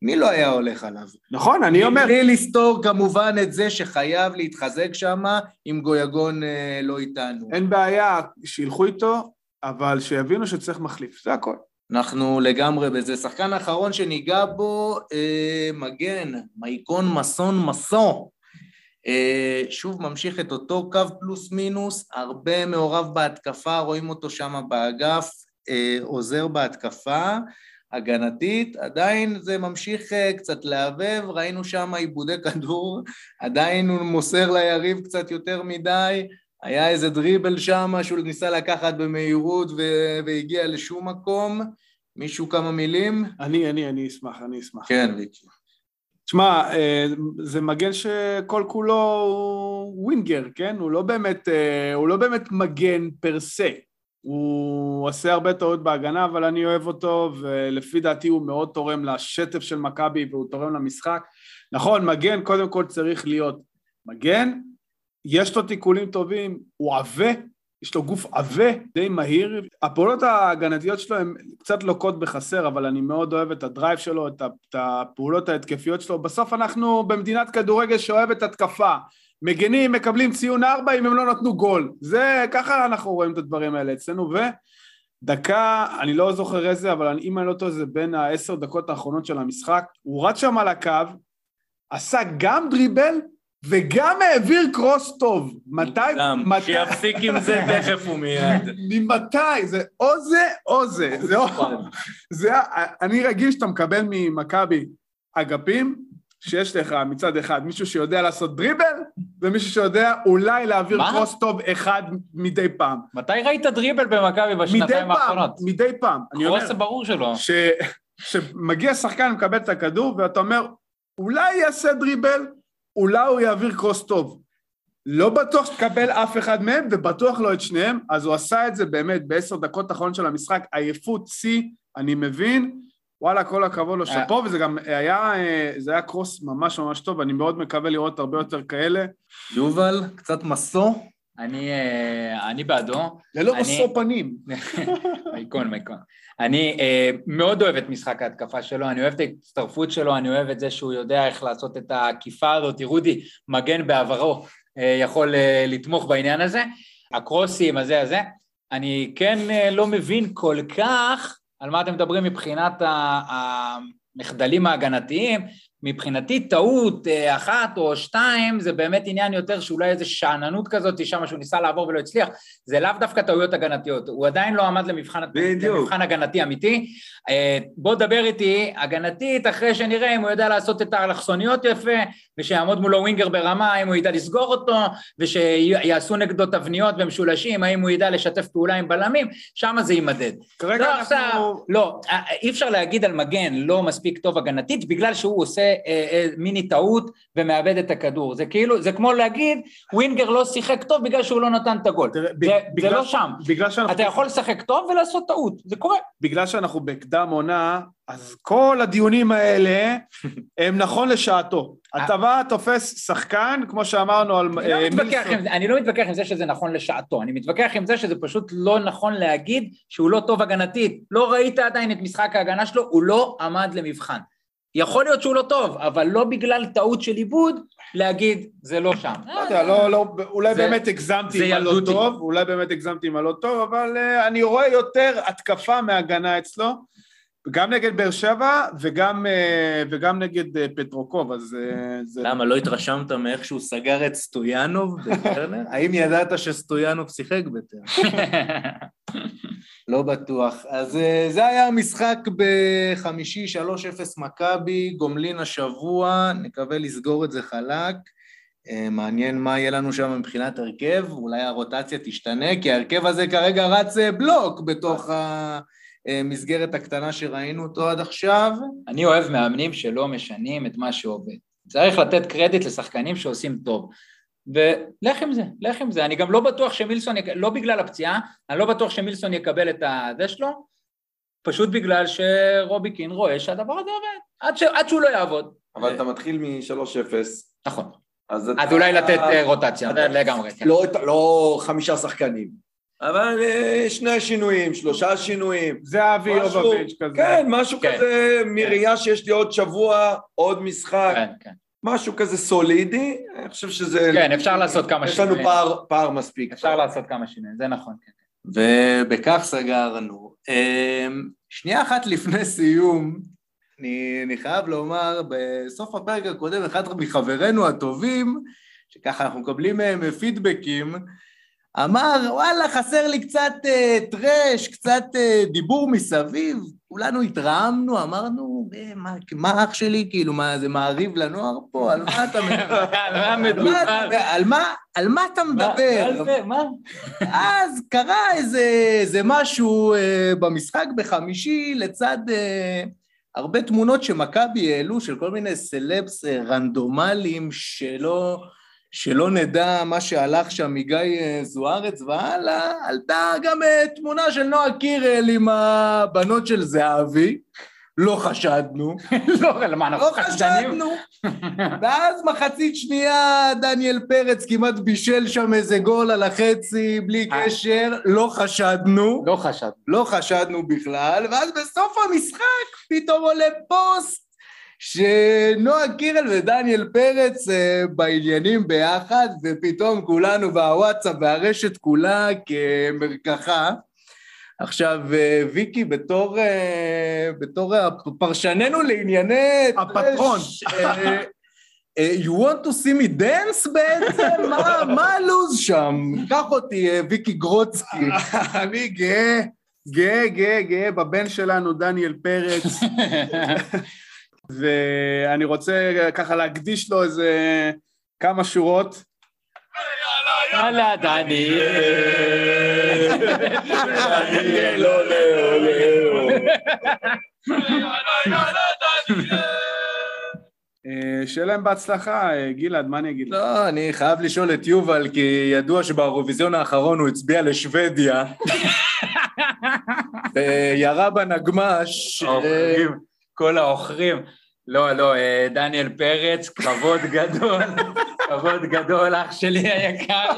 מי לא היה הולך עליו? נכון, אני אומר, בלי לסתור כמובן את זה שחייב להתחזק שם אם גויגון אה, לא איתנו. אין בעיה, שילכו איתו, אבל שיבינו שצריך מחליף, זה הכל. אנחנו לגמרי בזה. שחקן האחרון שניגע בו, אה, מגן, מייקון מסון מסו. אה, שוב ממשיך את אותו קו פלוס מינוס, הרבה מעורב בהתקפה, רואים אותו שם באגף, אה, עוזר בהתקפה הגנתית, עדיין זה ממשיך אה, קצת לעבב, ראינו שם עיבודי כדור, עדיין הוא מוסר ליריב קצת יותר מדי, היה איזה דריבל שם שהוא ניסה לקחת במהירות ו- והגיע לשום מקום. מישהו כמה מילים? אני, אני, אני אשמח, אני אשמח. כן, ויקי. תשמע, אה, זה מגן שכל כולו הוא ווינגר, כן? הוא לא באמת, אה, הוא לא באמת מגן פר סה. הוא עושה הרבה טעות בהגנה, אבל אני אוהב אותו, ולפי דעתי הוא מאוד תורם לשטף של מכבי והוא תורם למשחק. נכון, מגן קודם כל צריך להיות מגן, יש לו תיקולים טובים, הוא עבה, יש לו גוף עבה, די מהיר. הפעולות ההגנתיות שלו הן קצת לוקות בחסר, אבל אני מאוד אוהב את הדרייב שלו, את הפעולות ההתקפיות שלו. בסוף אנחנו במדינת כדורגל שאוהבת התקפה. מגנים מקבלים ציון ארבע אם הם לא נתנו גול. זה, ככה אנחנו רואים את הדברים האלה אצלנו, ודקה, אני לא זוכר איזה, אבל אני- אם אני לא טועה זה בין העשר דקות האחרונות של המשחק, הוא רץ שם על הקו, עשה גם דריבל וגם העביר קרוס טוב. מתי? מתי? שיפסיק עם זה תכף ומיד. ממתי? זה או זה או זה. זה או... זה, ה- אני רגיל שאתה מקבל ממכבי אגפים, שיש לך מצד אחד מישהו שיודע לעשות דריבל, ומישהו שיודע אולי להעביר מה? קרוס טוב אחד מדי פעם. מתי ראית דריבל במכבי מדי בשנתיים פעם, האחרונות? מדי פעם. אני אומר, קרוס זה ברור שלא. ש... שמגיע שחקן מקבל את הכדור, ואתה אומר, אולי יעשה דריבל, אולי הוא יעביר קרוס טוב. לא בטוח שתקבל אף אחד מהם, ובטוח לא את שניהם, אז הוא עשה את זה באמת בעשר דקות האחרונות של המשחק, עייפות שיא, אני מבין, וואלה, כל הכבוד לו, שאפו, וזה גם היה, אה, זה היה קרוס ממש ממש טוב, אני מאוד מקווה לראות הרבה יותר כאלה. יובל, קצת מסו. אני, אה, אני בעדו. ללא אני- משוא פנים. מייקון, מייקון. אני אה, מאוד אוהב את משחק ההתקפה שלו, אני אוהב את ההצטרפות שלו, אני אוהב את זה שהוא יודע איך לעשות את העקיפה הזאת. רודי, מגן בעברו, אה, יכול אה, לתמוך בעניין הזה. הקרוסים, הזה, הזה. אני כן אה, לא מבין כל כך על מה אתם מדברים מבחינת המחדלים ההגנתיים. מבחינתי טעות אה, אחת או שתיים זה באמת עניין יותר שאולי איזו שאננות כזאת שם שהוא ניסה לעבור ולא הצליח, זה לאו דווקא טעויות הגנתיות, הוא עדיין לא עמד למבחן, בדיוק. למבחן הגנתי אמיתי. אה, בוא דבר איתי הגנתית אחרי שנראה אם הוא יודע לעשות את האלכסוניות יפה ושיעמוד מולו ווינגר ברמה, אם הוא ידע לסגור אותו ושיעשו נגדו תבניות ומשולשים, האם הוא ידע לשתף פעולה עם בלמים, שם זה יימדד. כרגע לא, אנחנו... עכשיו, לא, אה, אי אפשר להגיד על מגן לא מספיק טוב הגנתית בגלל שהוא עושה מיני טעות ומאבד את הכדור. זה כאילו, זה כמו להגיד ווינגר לא שיחק טוב בגלל שהוא לא נתן את הגול. תראה, זה, לא שם. בגלל שאנחנו, אתה יכול לשחק טוב ולעשות טעות, זה קורה. בגלל שאנחנו בקדם עונה, אז כל הדיונים האלה הם נכון לשעתו. אתה תופס שחקן, כמו שאמרנו על אני לא, אה, מתווכח. עם, אני לא מתווכח עם זה שזה נכון לשעתו, אני מתווכח עם זה שזה פשוט לא נכון להגיד שהוא לא טוב הגנתית. לא ראית עדיין את משחק ההגנה שלו, הוא לא עמד למבחן. יכול להיות שהוא לא טוב, אבל לא בגלל טעות של עיבוד, להגיד, זה לא שם. לא יודע, לא, לא, אולי באמת הגזמתי עם הלא. טוב, אולי באמת הגזמתי עם הלא טוב, אבל אה, אני רואה יותר התקפה מהגנה אצלו, גם נגד באר שבע וגם, אה, וגם נגד אה, פטרוקוב, אז אה, זה... למה, לא התרשמת מאיך שהוא סגר את סטויאנוב בטרנר? האם ידעת שסטויאנוב שיחק בטרנר? לא בטוח. אז זה היה המשחק בחמישי, 3-0 מכבי, גומלין השבוע, נקווה לסגור את זה חלק. מעניין מה יהיה לנו שם מבחינת הרכב, אולי הרוטציה תשתנה, כי ההרכב הזה כרגע רץ בלוק בתוך המסגרת הקטנה שראינו אותו עד עכשיו. אני אוהב מאמנים שלא משנים את מה שעובד. צריך לתת קרדיט לשחקנים שעושים טוב. ולך עם זה, לך עם זה. אני גם לא בטוח שמילסון, יק... לא בגלל הפציעה, אני לא בטוח שמילסון יקבל את הזה שלו, פשוט בגלל שרובי קין רואה שהדבר הזה עובד, עד, ש... עד שהוא לא יעבוד. אבל אתה מתחיל מ-3-0, נכון. אז אתה... אז אולי לתת אה, רוטציה, אתה- לגמרי, כן. לא, לא חמישה שחקנים, אבל אה, שני שינויים, שלושה שינויים. זה אבי יובביץ' כזה. כן, משהו כן. כזה מראייה שיש לי עוד שבוע, עוד משחק, כן, כן. משהו כזה סולידי, אני חושב שזה... כן, אפשר לעשות כמה יש לנו שינויים. פער, פער מספיק. אפשר לעשות כמה שינויים, זה נכון, כן. ובכך סגרנו. אמ, שנייה אחת לפני סיום, אני, אני חייב לומר, בסוף הפרק הקודם, אחד מחברינו הטובים, שככה אנחנו מקבלים מהם פידבקים, אמר, וואלה, חסר לי קצת אה, טרש, קצת אה, דיבור מסביב. כולנו התרעמנו, אמרנו, "אה, מה, מה אח שלי, כאילו, מה, זה מעריב לנוער פה? על מה אתה מדבר? על מה אתה? מדבר? על מה- על מה אתה מדבר? מה זה? מה? אז קרה איזה, איזה משהו אה, במשחק בחמישי לצד אה, הרבה תמונות שמכבי העלו של כל מיני סלבס אה, רנדומליים שלא, שלא נדע מה שהלך שם מגיא אה, זוארץ והלאה, עלתה גם אה, תמונה של נועה קירל עם הבנות של זהבי, לא חשדנו, לא, למה אנחנו לא חשדנים? חשדנו. ואז מחצית שנייה דניאל פרץ כמעט בישל שם איזה גול על החצי בלי אה. קשר, לא חשדנו, לא חשד. לא חשדנו בכלל, ואז בסוף המשחק פתאום עולה פוסט שנועה קירל ודניאל פרץ אה, בעניינים ביחד, ופתאום כולנו והוואטסאפ והרשת כולה כמרקחה. עכשיו, אה, ויקי, בתור, אה, בתור פרשננו לענייני... הפטרון. אה, you want to see me dance בעצם? מה, מה הלו"ז שם? קח אותי, ויקי גרוצקי. אני גאה, גאה, גאה, גאה בבן שלנו, דניאל פרץ, ואני רוצה ככה להקדיש לו איזה כמה שורות. יאללה, דני. דניאל עולה, עולה, עולה. אה, שיהיה להם בהצלחה, אה, גלעד, מה אני אגיד לך? לא, אני חייב לשאול את יובל, כי ידוע שבאירוויזיון האחרון הוא הצביע לשוודיה. וירה בנגמש. כל העוכרים. לא, לא, אה, דניאל פרץ, כבוד גדול, כבוד גדול, אח שלי היקר.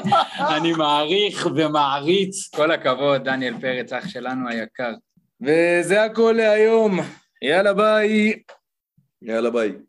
אני מעריך ומעריץ. כל הכבוד, דניאל פרץ, אח שלנו היקר. וזה הכל להיום. יאללה ביי. יאללה ביי.